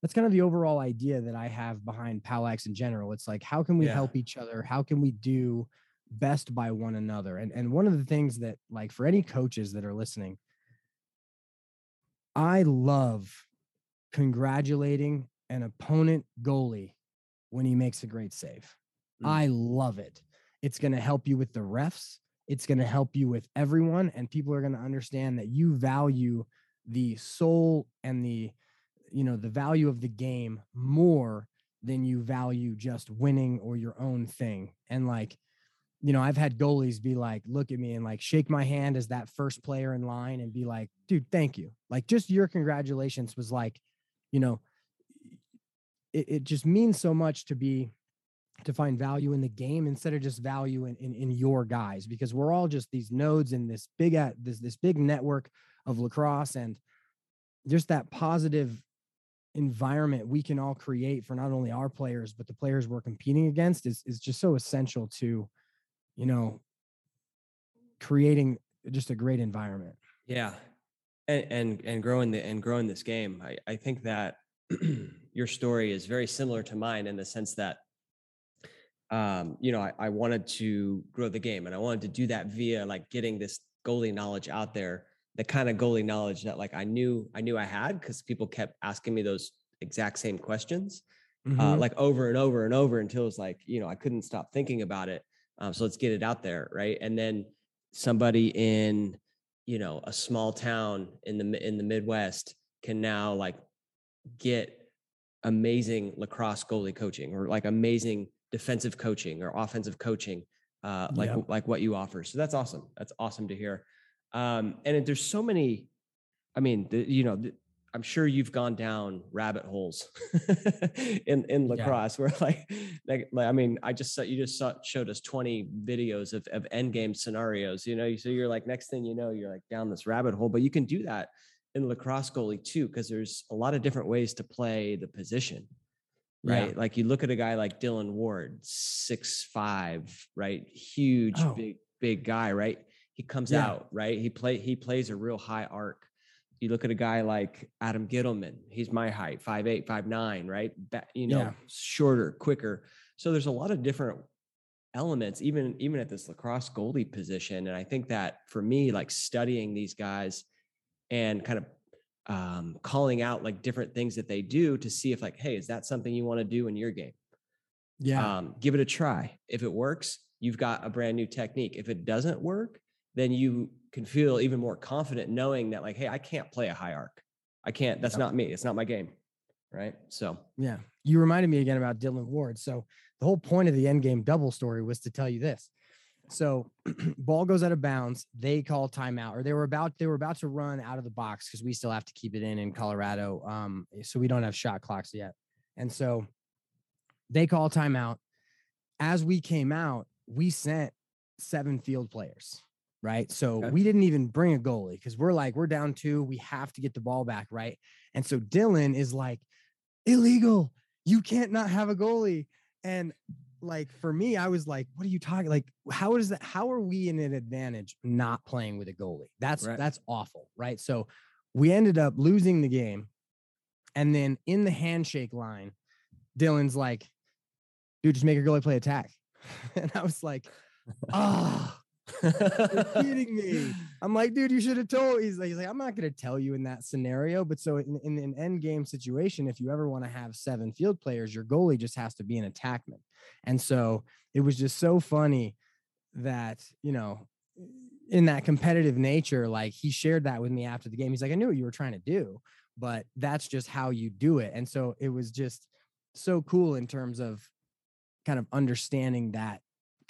that's kind of the overall idea that i have behind Powlax in general. It's like how can we Yeah. help each other? How can we do best by one another? And and one of the things that like for any coaches that are listening i love congratulating an opponent goalie when he makes a great save. Mm. I love it. It's going to help you with the refs. It's going to help you with everyone. And people are going to understand that you value the soul and the, you know, the value of the game more than you value just winning or your own thing. And like, you know, I've had goalies be like, look at me and like shake my hand as that first player in line and be like, dude, thank you. Like, just your congratulations was like, you know, it, it just means so much to be to find value in the game instead of just value in, in in your guys because we're all just these nodes in this big at this this big network of lacrosse and just that positive environment we can all create for not only our players but the players we're competing against is is just so essential to you know creating just a great environment Yeah, and and and growing the and growing this game. I I think that your story is very similar to mine in the sense that, um, you know, I, I wanted to grow the game, and I wanted to do that via like getting this goalie knowledge out there, the kind of goalie knowledge that like I knew I knew I had because people kept asking me those exact same questions, uh, Mhm. like over and over and over until it's like you know I couldn't stop thinking about it. Um, so let's get it out there, right? And then somebody in you know a small town in the in the Midwest can now like get amazing lacrosse goalie coaching or like amazing defensive coaching or offensive coaching uh like Yep. like what you offer so that's awesome that's awesome to hear um and there's so many i mean the, you know the, i'm sure you've gone down rabbit holes in in Yeah. lacrosse where like, like like i mean i just saw you just saw, showed us 20 videos of, of end game scenarios you know so you're like next thing you know you're like down this rabbit hole but you can do that in lacrosse goalie too because there's a lot of different ways to play the position Yeah. right like you look at a guy like dylan ward six five right huge Oh. big big guy right he comes Yeah. out right he play he plays a real high arc you look at a guy like adam ghitelman he's my height five eight five nine right Ba- you know Yeah. shorter quicker so there's a lot of different elements even even at this lacrosse goalie position and i think that for me like studying these guys and kind of um, calling out like different things that they do to see if like hey is that something you want to do in your game? Yeah. Um, give it a try. If it works you've got a brand new technique. If it doesn't work then you can feel even more confident knowing that like hey i can't play a high arc. I can't that's not me. It's not my game. Right? So Yeah. You reminded me again about Dylan Ward. So the whole point of the end game double story was to tell you this. So ball goes out of bounds. They call timeout, or they were about they were about to run out of the box because we still have to keep it in in Colorado. Um, so we don't have shot clocks yet. And so they call timeout. As we came out, we sent seven field players. Right. So Okay. we didn't even bring a goalie because we're like, we're down two. We have to get the ball back. Right. And so Dylan is like, illegal. You can't not have a goalie. And like for me, I was like, what are you talking? Like, how is that? How are we in an advantage not playing with a goalie? That's Right. that's awful, right? So we ended up losing the game. And then in the handshake line, Dylan's like, dude, just make your goalie play attack. and I was like, oh, you're kidding me. I'm like, dude, you should have told. He's like, he's like, I'm not going to tell you in that scenario. But so in, in an end game situation, if you ever want to have seven field players, your goalie just has to be an attackman. And so it was just so funny that, you know, in that competitive nature, like he shared that with me after the game. He's like, I knew what you were trying to do, but that's just how you do it. And so it was just so cool in terms of kind of understanding that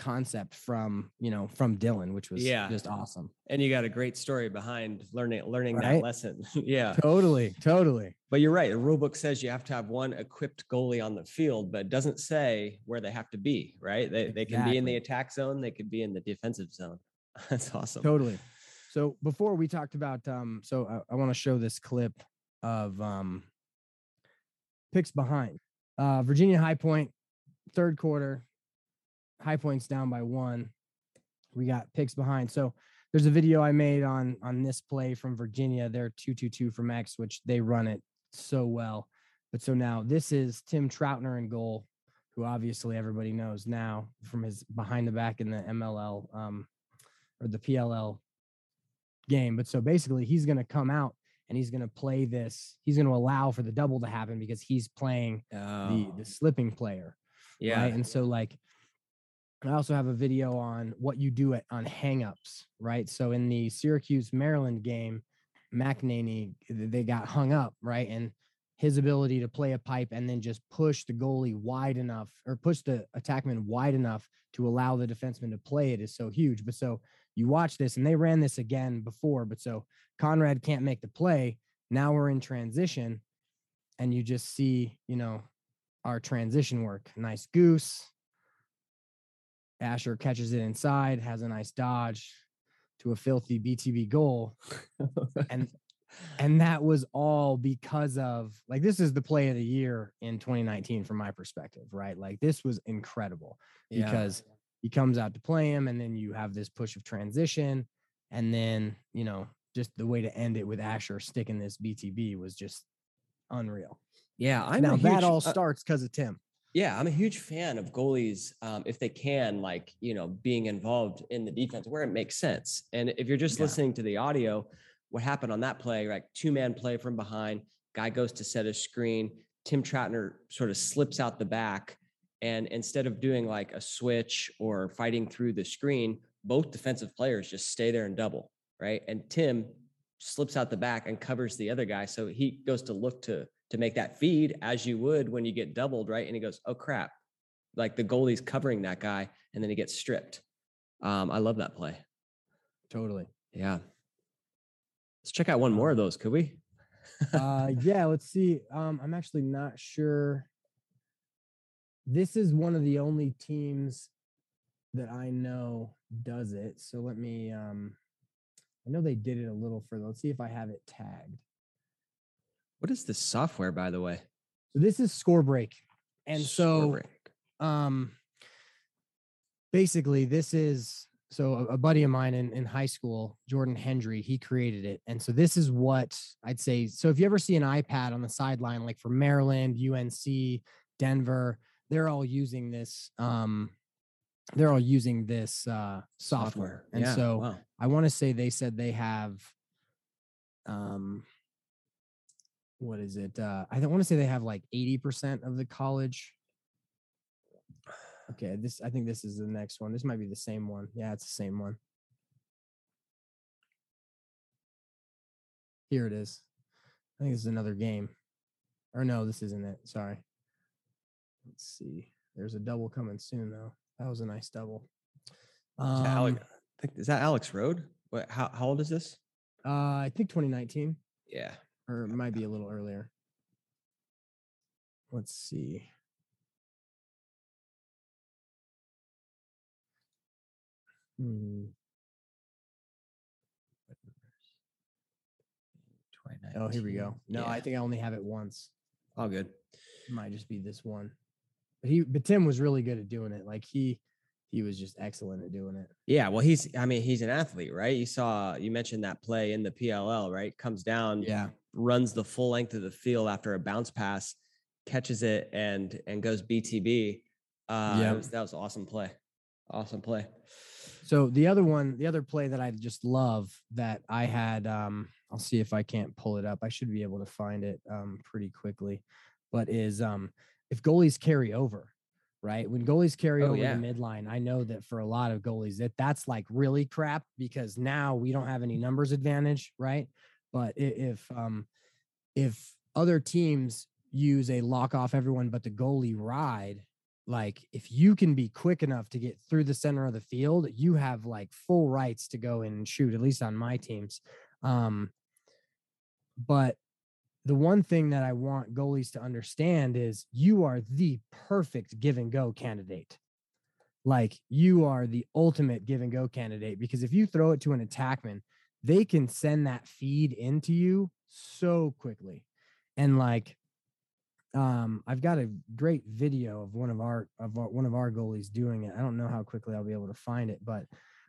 concept from you know from Dylan, which was Yeah. just awesome. And you got a great story behind learning learning Right? that lesson. yeah. Totally, totally. But you're right. The rule book says you have to have one equipped goalie on the field, but it doesn't say where they have to be, right? They, they can be in the attack zone, they could be in the defensive zone. That's awesome. Totally. So before we talked about, um, so I, I want to show this clip of um, picks behind. Uh, Virginia High Point, third quarter. High Point's down by one. We got picks behind. So there's a video I made on on this play from Virginia. They're two two two from X, which they run it so well. But so now this is Tim Troutner in goal, who obviously everybody knows now from his behind the back in the MLL um, or the PLL game. But so basically, he's going to come out and he's going to play this. He's going to allow for the double to happen because he's playing the Oh, the slipping player, yeah. right? And so like, I also have a video on what you do at on hangups, right? So in the Syracuse Maryland game, McNaney they got hung up, right? And his ability to play a pipe and then just push the goalie wide enough or push the attackman wide enough to allow the defenseman to play it is so huge. But so you watch this and they ran this again before, but so Conrad can't make the play. Now we're in transition and you just see, you know, our transition work. Nice goose. Asher catches it inside, has a nice dodge to a filthy BTB goal. And and that was all because of like this is the play of the year in 2019 from my perspective, right? Like this was incredible Yeah. because he comes out to play him and then you have this push of transition and then, you know, just the way to end it with Asher sticking this BTB was just unreal. yeah, I'm now a that huge- all uh, starts because of Tim. Yeah, I'm a huge fan of goalies um, if they can, like you know, being involved in the defense where it makes sense. And if you're just Yeah. listening to the audio, what happened on that play? Like two man play from behind, guy goes to set a screen. Tim Troutner sort of slips out the back, and instead of doing like a switch or fighting through the screen, both defensive players just stay there and double, right? And Tim slips out the back and covers the other guy, so he goes to look to to make that feed as you would when you get doubled, right? And he goes, "Oh crap!" Like the goalie's covering that guy, and then he gets stripped. Um, I love that play. Totally. Yeah. Let's check out one more of those, could we? uh yeah let's see um i'm actually not sure this is one of the only teams that i know does it so let me um i know they did it a little further let's see if i have it tagged What is this software, by the way? so this is score break and Score so break. um basically this is so a, a buddy of mine in, in high school jordan hendry he created it and so this is what i'd say so if you ever see an ipad on the sideline like for maryland unc denver they're all using this um they're all using this uh software, and Yeah, so wow. i want to say they said they have um what is it uh i don't want to say they have like 80% of the college. Okay this i think this is the next one. This might be the same one. Yeah it's the same one. Here it is. I think this is another game. Or no this isn't it. Sorry. Let's see. There's a double coming soon though. That was a nice double. Is that um, think, is that Alex Rode? What? How, how old is this? uh i think 2019 Yeah. Or it might be a little earlier. Let's see. Hmm. Oh, here we go. No, I think I only have it once. All good. It might just be this one. But he, but Tim was really good at doing it. Like he, he was just excellent at doing it. Yeah, well, he's. I mean, he's an athlete, right? You saw. You mentioned that play in the PLL, right? Comes down, Yeah. runs the full length of the field after a bounce pass, catches it, and and goes BTB. Uh, Yeah. that was that was awesome play. Awesome play. So the other one, the other play that I just love that I had, um, I'll see if I can't pull it up. I should be able to find it um, pretty quickly, but is um, if goalies carry over, right? When goalies carry Oh, over yeah. the midline, I know that for a lot of goalies that that's like really crap because now we don't have any numbers advantage, right? But if um, if other teams use a lock off everyone but the goalie ride, like if you can be quick enough to get through the center of the field, you have like full rights to go in and shoot, at least on my teams. Um, but the one thing that I want goalies to understand is you are the perfect give and go candidate. Like you are the ultimate give and go candidate because if you throw it to an attackman, they can send that feed into you so quickly. And like um I've got a great video of one of our of our, one of our goalies doing it. I don't know how quickly I'll be able to find it, but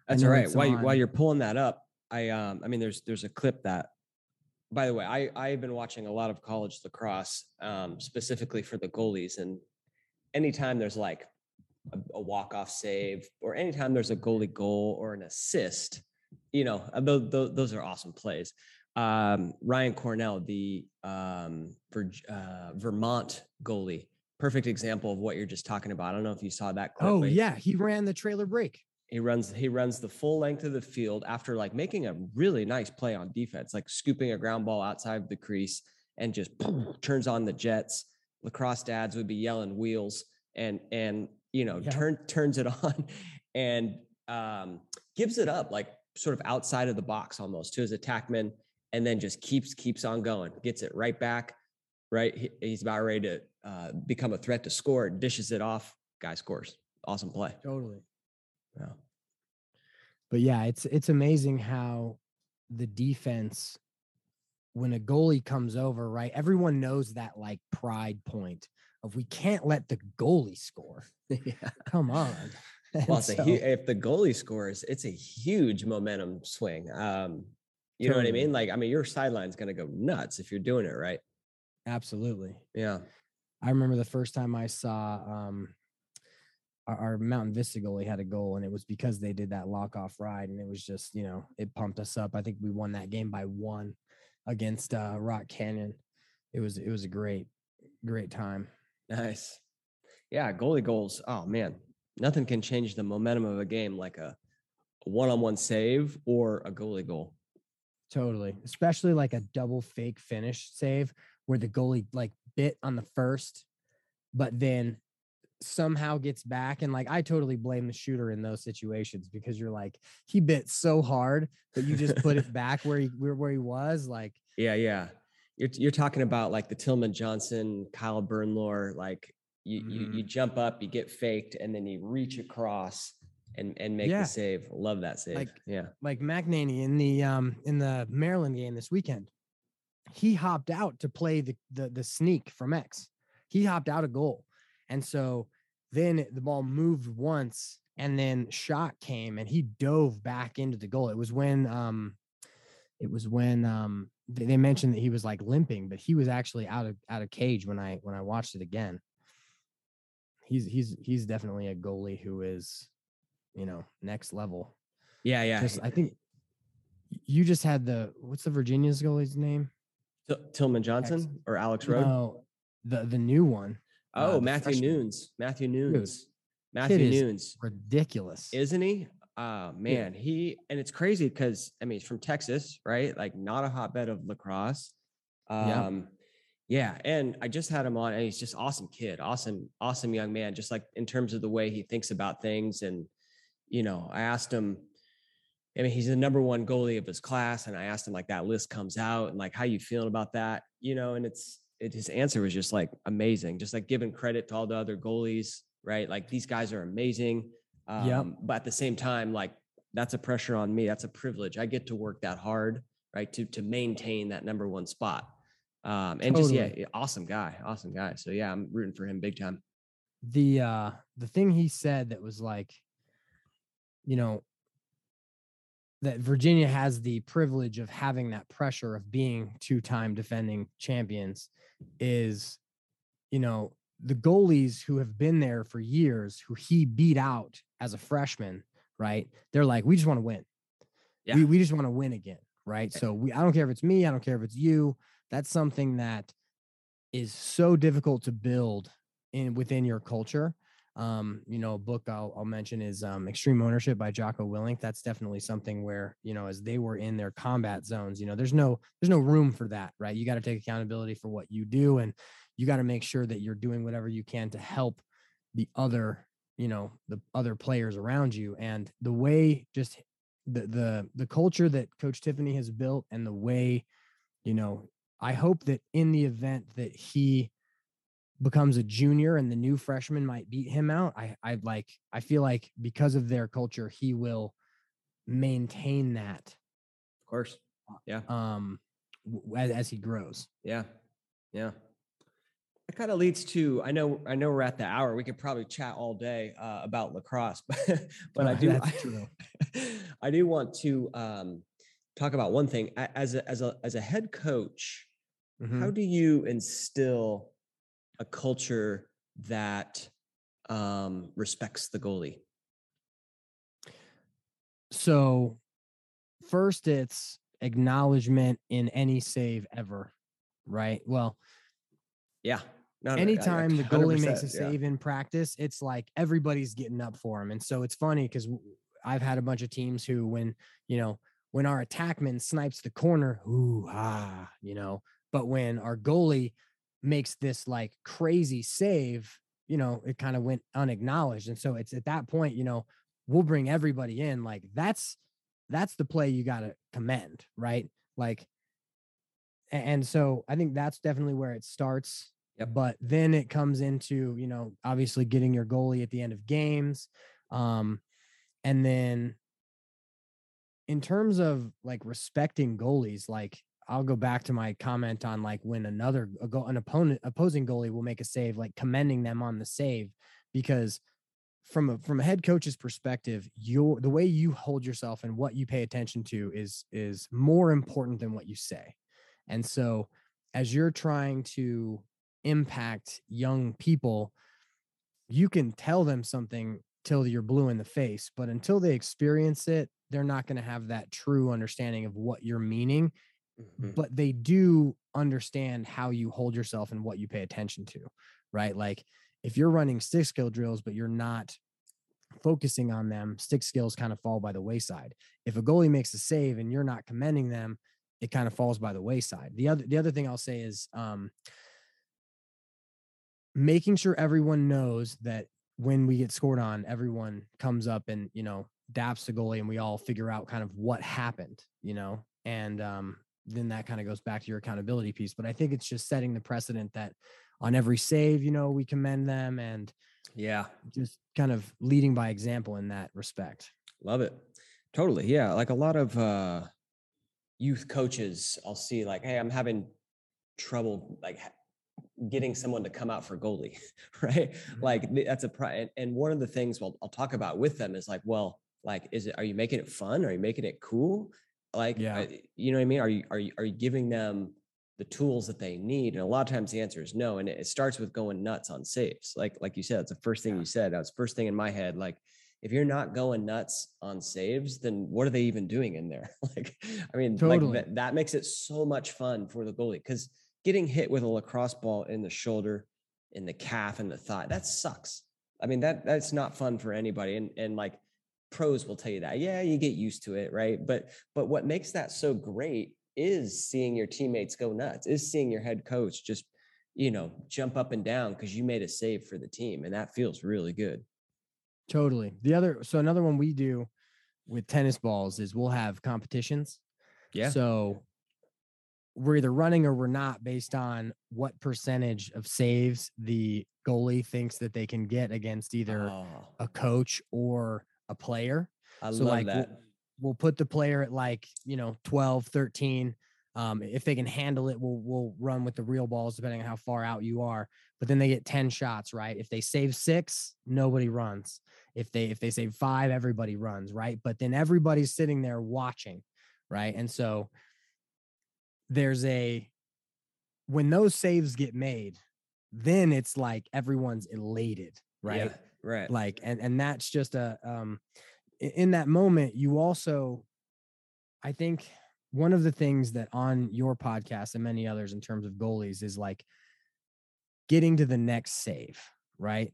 that's all right. While, you, while you're pulling that up, I um I mean there's there's a clip that by the way, I I've been watching a lot of college lacrosse, um, specifically for the goalies, and anytime there's like a, a walk off save, or anytime there's a goalie goal or an assist, you know, those, uh, those are awesome plays. Um, Ryan Cornell, the um, Ver, uh, Vermont goalie, perfect example of what you're just talking about. I don't know if you saw that. Clip, oh yeah, he ran the trailer break. He runs he runs the full length of the field after like making a really nice play on defense, like scooping a ground ball outside the crease and just turns on the jets. Lacrosse dads would be yelling wheels and and you know yeah. turn turns it on and um, gives it up like sort of outside of the box almost to his attackman and then just keeps keeps on going gets it right back right he, he's about ready to uh, become a threat to score dishes it off guy scores awesome play totally yeah. But yeah, it's it's amazing how the defense when a goalie comes over, right? Everyone knows that like pride point of we can't let the goalie score. yeah. Come on. well, so, if the goalie scores, it's a huge momentum swing. Um, you totally. know what I mean? Like, I mean, your sideline's going to go nuts if you're doing it right. Absolutely. Yeah. I remember the first time I saw um, our, our, Mountain Vista goalie had a goal, and it was because they did that lock off ride, and it was just you know it pumped us up. I think we won that game by one against uh, Rock Canyon. It was it was a great great time. Nice, yeah. Goalie goals. Oh man, nothing can change the momentum of a game like a one on one save or a goalie goal. Totally, especially like a double fake finish save where the goalie like bit on the first, but then somehow gets back and like I totally blame the shooter in those situations because you're like he bit so hard that you just put it back where he where, where he was like yeah yeah you're you're talking about like the Tillman Johnson Kyle Bernlohr like you, mm. you you mm-hmm. jump up you get faked and then you reach across and and make yeah. the save love that save like yeah like McNaney in the um in the Maryland game this weekend he hopped out to play the the, the sneak from X he hopped out a goal and so then the ball moved once and then shot came and he dove back into the goal. It was when um it was when um they, mentioned that he was like limping, but he was actually out of out of cage when I when I watched it again. He's he's he's definitely a goalie who is, you know, next level. Yeah, yeah. Just, I think you just had the what's the Virginia's goalie's name? T- Tillman Johnson X. or Alex Rode? No, the the new one. Oh, uh, Matthew. Nunes. Matthew Nunes. Dude, Matthew Nunes. Ridiculous. Isn't he? Uh man, yeah. he and it's crazy because I mean he's from Texas, right? Like not a hotbed of lacrosse. Um yeah. yeah, and I just had him on, and he's just awesome kid, awesome, awesome young man, just like in terms of the way he thinks about things. And, you know, I asked him, I mean, he's the number one goalie of his class. And I asked him like that list comes out and like how you feeling about that, you know, and it's it, his answer was just like amazing, just like giving credit to all the other goalies, right? Like these guys are amazing. Um, yeah. But at the same time, like that's a pressure on me. That's a privilege. I get to work that hard, right? To to maintain that number one spot. Um, and totally. just yeah, awesome guy, awesome guy. So yeah, I'm rooting for him big time. The uh the thing he said that was like, you know, that Virginia has the privilege of having that pressure of being two-time defending champions is, you know, the goalies who have been there for years, who he beat out as a freshman, right? They're like, we just want to win. Yeah. We, we just want to win again, right? Eh so we, I don't care if it's me, I don't care if it's you. That's something that is so difficult to build in within your culture. Um, you know, a book I'll, I'll mention is um, Extreme Ownership by Jocko Willink. That's definitely something where you know, as they were in their combat zones, you know, there's no there's no room for that, right? You got to take accountability for what you do, and you got to make sure that you're doing whatever you can to help the other you know the other players around you and the way just the the the culture that coach tiffany has built and the way you know i hope that in the event that he becomes a junior and the new freshman might beat him out i i like i feel like because of their culture he will maintain that Of course. Yeah. um as, as he grows Yeah. Yeah. It kind of leads to I know I know we're at the hour. We could probably chat all day uh, about lacrosse, but but I do I. I do want to um, talk about one thing as a as a as a head coach. Mhm. How do you instill a culture that um, respects the goalie? So, first, it's acknowledgement in any save ever, right? Well, Yeah. No, no, I- I- anytime the goalie makes a 100%, yeah. save in practice, it's like everybody's getting up for him. And so it's funny because I've had a bunch of teams who, when, you know, when our attackman snipes the corner, ooh, ah, you know, but when our goalie makes this like crazy save, you know, it kind of went unacknowledged. And so it's at that point, you know, we'll bring everybody in. Like that's that's the play you gotta commend, right? Like and so I think that's definitely where it starts. Yep. But then it comes into, you know, obviously getting your goalie at the end of games. Um, and then in terms of like respecting goalies, like I'll go back to my comment on like when another a go, an opponent opposing goalie will make a save, like commending them on the save, because from a from a head coach's perspective, your the way you hold yourself and what you pay attention to is is more important than what you say. And so as you're trying to impact young people, you can tell them something till you're blue in the face, but until they experience it, they're not going to have that true understanding of what you're meaning, Mhm. but they do understand how you hold yourself and what you pay attention to, right? Like if you're running stick skill drills, but you're not focusing on them, stick skills kind of fall by the wayside. If a goalie makes a save and you're not commending them, it kind of falls by the wayside. The other the other thing I'll say is um making sure everyone knows that when we get scored on, everyone comes up and, you know, daps the goalie and we all figure out kind of what happened, you know, and um, then that kind of goes back to your accountability piece. But I think it's just setting the precedent that on every save, you know, we commend them and Yeah. just kind of leading by example in that respect. Love it. Totally. Yeah. Like a lot of uh youth coaches, I'll see like, hey, I'm having trouble like getting someone to come out for goalie, right? Like that's a pri- and, and one of the things well, I'll talk about with them is like, well, like, is it are you making it fun? Are you making it cool? Like, Yeah. You know what I mean? Are you are you are you giving them the tools that they need? And a lot of times the answer is no. And it, starts with going nuts on saves. Like like you said, that's the first thing Yeah. you said. That was first thing in my head. Like if you're not going nuts on saves, then what are they even doing in there? like, I mean, Totally. like that, that makes it so much fun for the goalie because getting hit with a lacrosse ball in the shoulder, in the calf, and the thigh, that sucks. I mean, that that's not fun for anybody. And and like pros will tell you that. Yeah, you get used to it, right? But but what makes that so great is seeing your teammates go nuts, is seeing your head coach just, you know, jump up and down because you made a save for the team. And that feels really good. Totally. The other, so another one we do with tennis balls is we'll have competitions. Yeah. So we're either running or we're not based on what percentage of saves the goalie thinks that they can get against either Oh, a coach or a player. I so love like we'll- We'll, put the player at like, you know, 12, 13. Um, if they can handle it, we'll we'll run with the real balls depending on how far out you are. But then they get 10 shots, right? If they save six, nobody runs. If they if they save five, everybody runs, right? But then everybody's sitting there watching, right? And so there's a when those saves get made, then it's like everyone's elated, right? Yeah, right. like and and that's just a um in that moment you also i think one of the things that on your podcast and many others in terms of goalies is like getting to the next save right?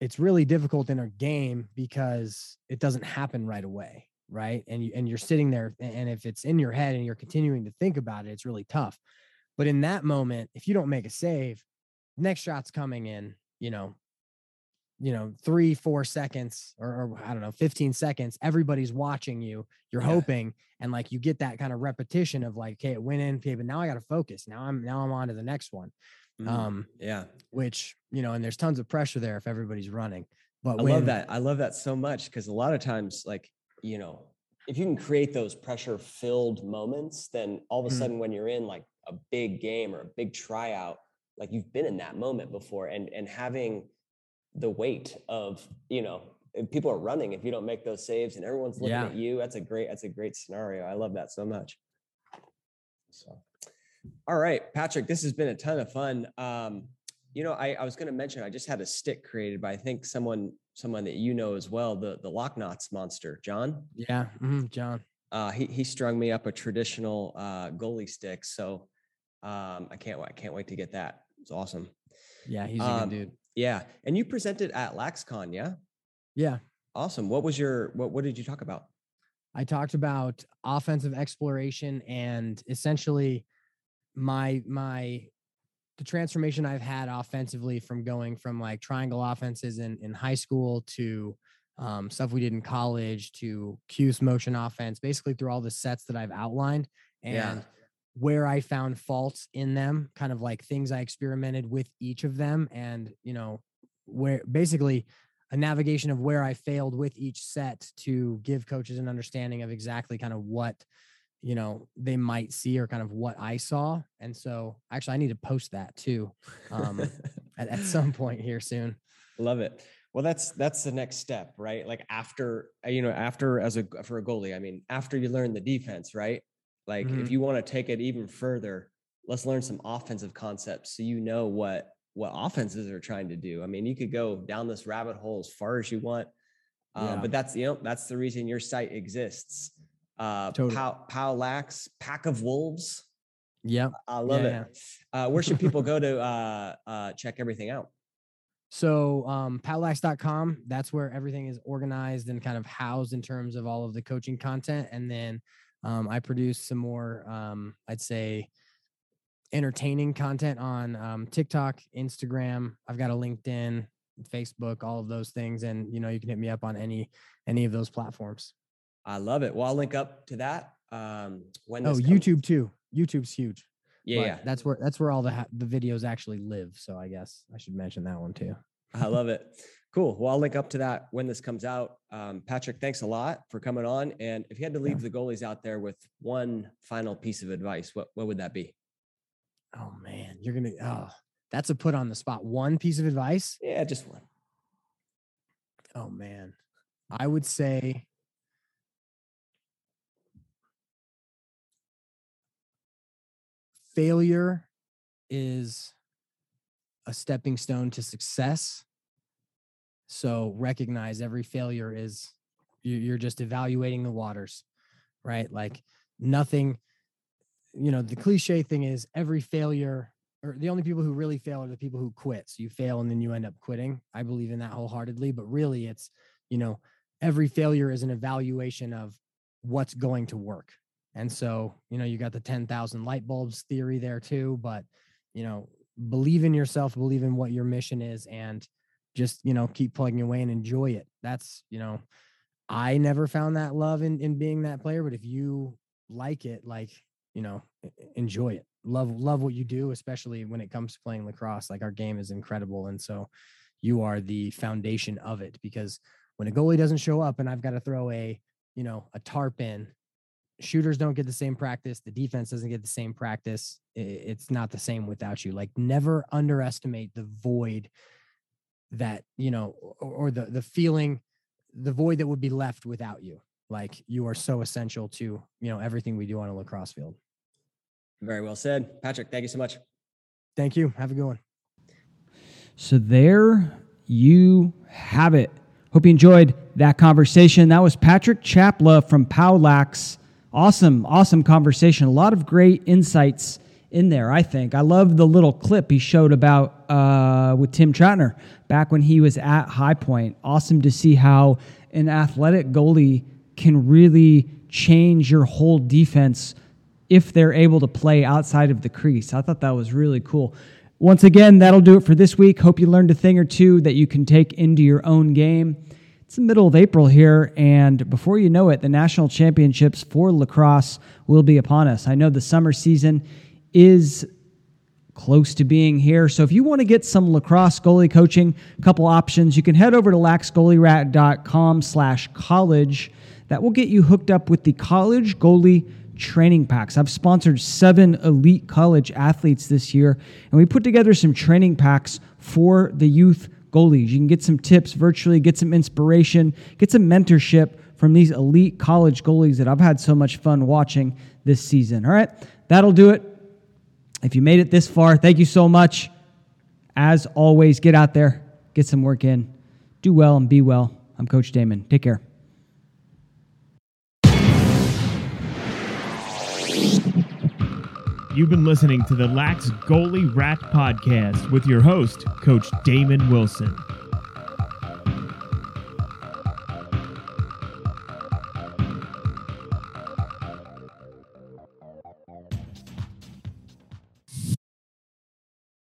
It's really difficult in a game because it doesn't happen right away right? And you and you're sitting there and if it's in your head and you're continuing to think about it it's really tough. But in that moment if you don't make a save next shot's coming in you know you know, three, four seconds or, or I don't know, 15 seconds, everybody's watching you. You're Yeah. hoping and like you get that kind of repetition of like, okay, it went in, okay, but now I got to focus. Now I'm now I'm on to the next one. Mhm. Um, yeah. which, you know, and there's tons of pressure there if everybody's running. But I when, love that. I love that so much because a lot of times, like, you know, if you can create those pressure filled moments, then all of a Mhm. sudden when you're in like a big game or a big tryout, like you've been in that moment before and and having the weight of, you know, people are running if you don't make those saves and everyone's looking Yeah. at you. That's a great, that's a great scenario. I love that so much. So all right, Patrick, this has been a ton of fun. Um, you know, I, I was going to mention I just had a stick created by I think someone someone that you know as well, the the Loch Knots monster, John. yeah, mhm, John. Uh, he he strung me up a traditional uh, goalie stick, so um, I can't wait. I can't wait to get that. It's awesome. Yeah, he's a Um, good dude. Yeah, and you presented at LaxCon, yeah? Yeah. Awesome. What was your what What did you talk about? I talked about offensive exploration and essentially my my the transformation I've had offensively from going from like triangle offenses in, in high school to um, stuff we did in college to Cuse motion offense, basically through all the sets that I've outlined and Yeah. Where I found faults in them, kind of like things I experimented with each of them, and you know, where basically a navigation of where I failed with each set to give coaches an understanding of exactly kind of what you know they might see or kind of what I saw. And so actually I need to post that too um, at, at some point here soon. Love it. Well, that's that's the next step, right? Like after uh, you know, after as a for a goalie, I mean, after you learn the defense, right? Like if Mhm. you want to take it even further, let's learn some offensive concepts so you know what what offenses are trying to do. I mean, you could go down this rabbit hole as far as you want, um, Yeah. but that's you know that's the reason your site exists. Uh, Totally. Pow, Pow Lax, Pack of Wolves. Yeah, I love Yeah, it. Uh, where should people go to uh, uh, check everything out? So um powlax.com, that's where everything is organized and kind of housed in terms of all of the coaching content. And then um, I produce some more, um, I'd say, entertaining content on um, TikTok, Instagram. I've got a LinkedIn, Facebook, all of those things. And you know, you can hit me up on any any of those platforms. I love it. Well, I'll link up to that. Um, when Oh, comes- YouTube too. YouTube's huge. Yeah, yeah, That's where that's where all the ha- the videos actually live. So I guess I should mention that one too. I love it. Cool. Well, I'll link up to that when this comes out. Um, Patrick, thanks a lot for coming on. And if you had to leave the goalies out there with one final piece of advice, what what would that be? Oh man, you're gonna oh that's a put on the spot. One piece of advice. Yeah, just one. Oh man. I would say failure is a stepping stone to success. So recognize every failure is you- you're just evaluating the waters, right? Like nothing, you know, the cliche thing is every failure or the only people who really fail are the people who quit. So you fail and then you end up quitting. I believe in that wholeheartedly, but really it's, you know, every failure is an evaluation of what's going to work. And so, you know, you got the 10,000 light bulbs theory there too, but, you know, believe in yourself, believe in what your mission is, and just, you know, keep plugging away and enjoy it. That's, you know, I never found that love in, in being that player, but if you like it, like, you know, enjoy it. Love, love what you do, especially when it comes to playing lacrosse. Like our game is incredible. And so you are the foundation of it because when a goalie doesn't show up and I've got to throw a, you know, a tarp in, shooters don't get the same practice. The defense doesn't get the same practice. It's not the same without you. Like never underestimate the void that, you know, or, or the, the feeling, the void that would be left without you. Like you are so essential to, you know, everything we do on a lacrosse field. Very well said, Patrick. Thank you so much. Thank you. Have a good one. So there you have it. Hope you enjoyed that conversation. That was Patrick Chapla from Powlax. Awesome, awesome conversation. A lot of great insights in there, I think. I love the little clip he showed about uh, with Tim Troutner back when he was at High Point. Awesome to see how an athletic goalie can really change your whole defense if they're able to play outside of the crease. I thought that was really cool. Once again, that'll do it for this week. Hope you learned a thing or two that you can take into your own game. It's the middle of April here, and before you know it, the national championships for lacrosse will be upon us. I know the summer season is close to being here. So if you want to get some lacrosse goalie coaching, a couple options, you can head over to laxgoalierat.com slash college. That will get you hooked up with the college goalie training packs. I've sponsored seven elite college athletes this year, and we put together some training packs for the youth goalies. You can get some tips virtually, get some inspiration, get some mentorship from these elite college goalies that I've had so much fun watching this season. All right, that'll do it. If you made it this far, thank you so much. As always, get out there, get some work in, do well, and be well. I'm Coach Damon. Take care. You've been listening to the Lax Goalie Rat Podcast with your host, Coach Damon Wilson.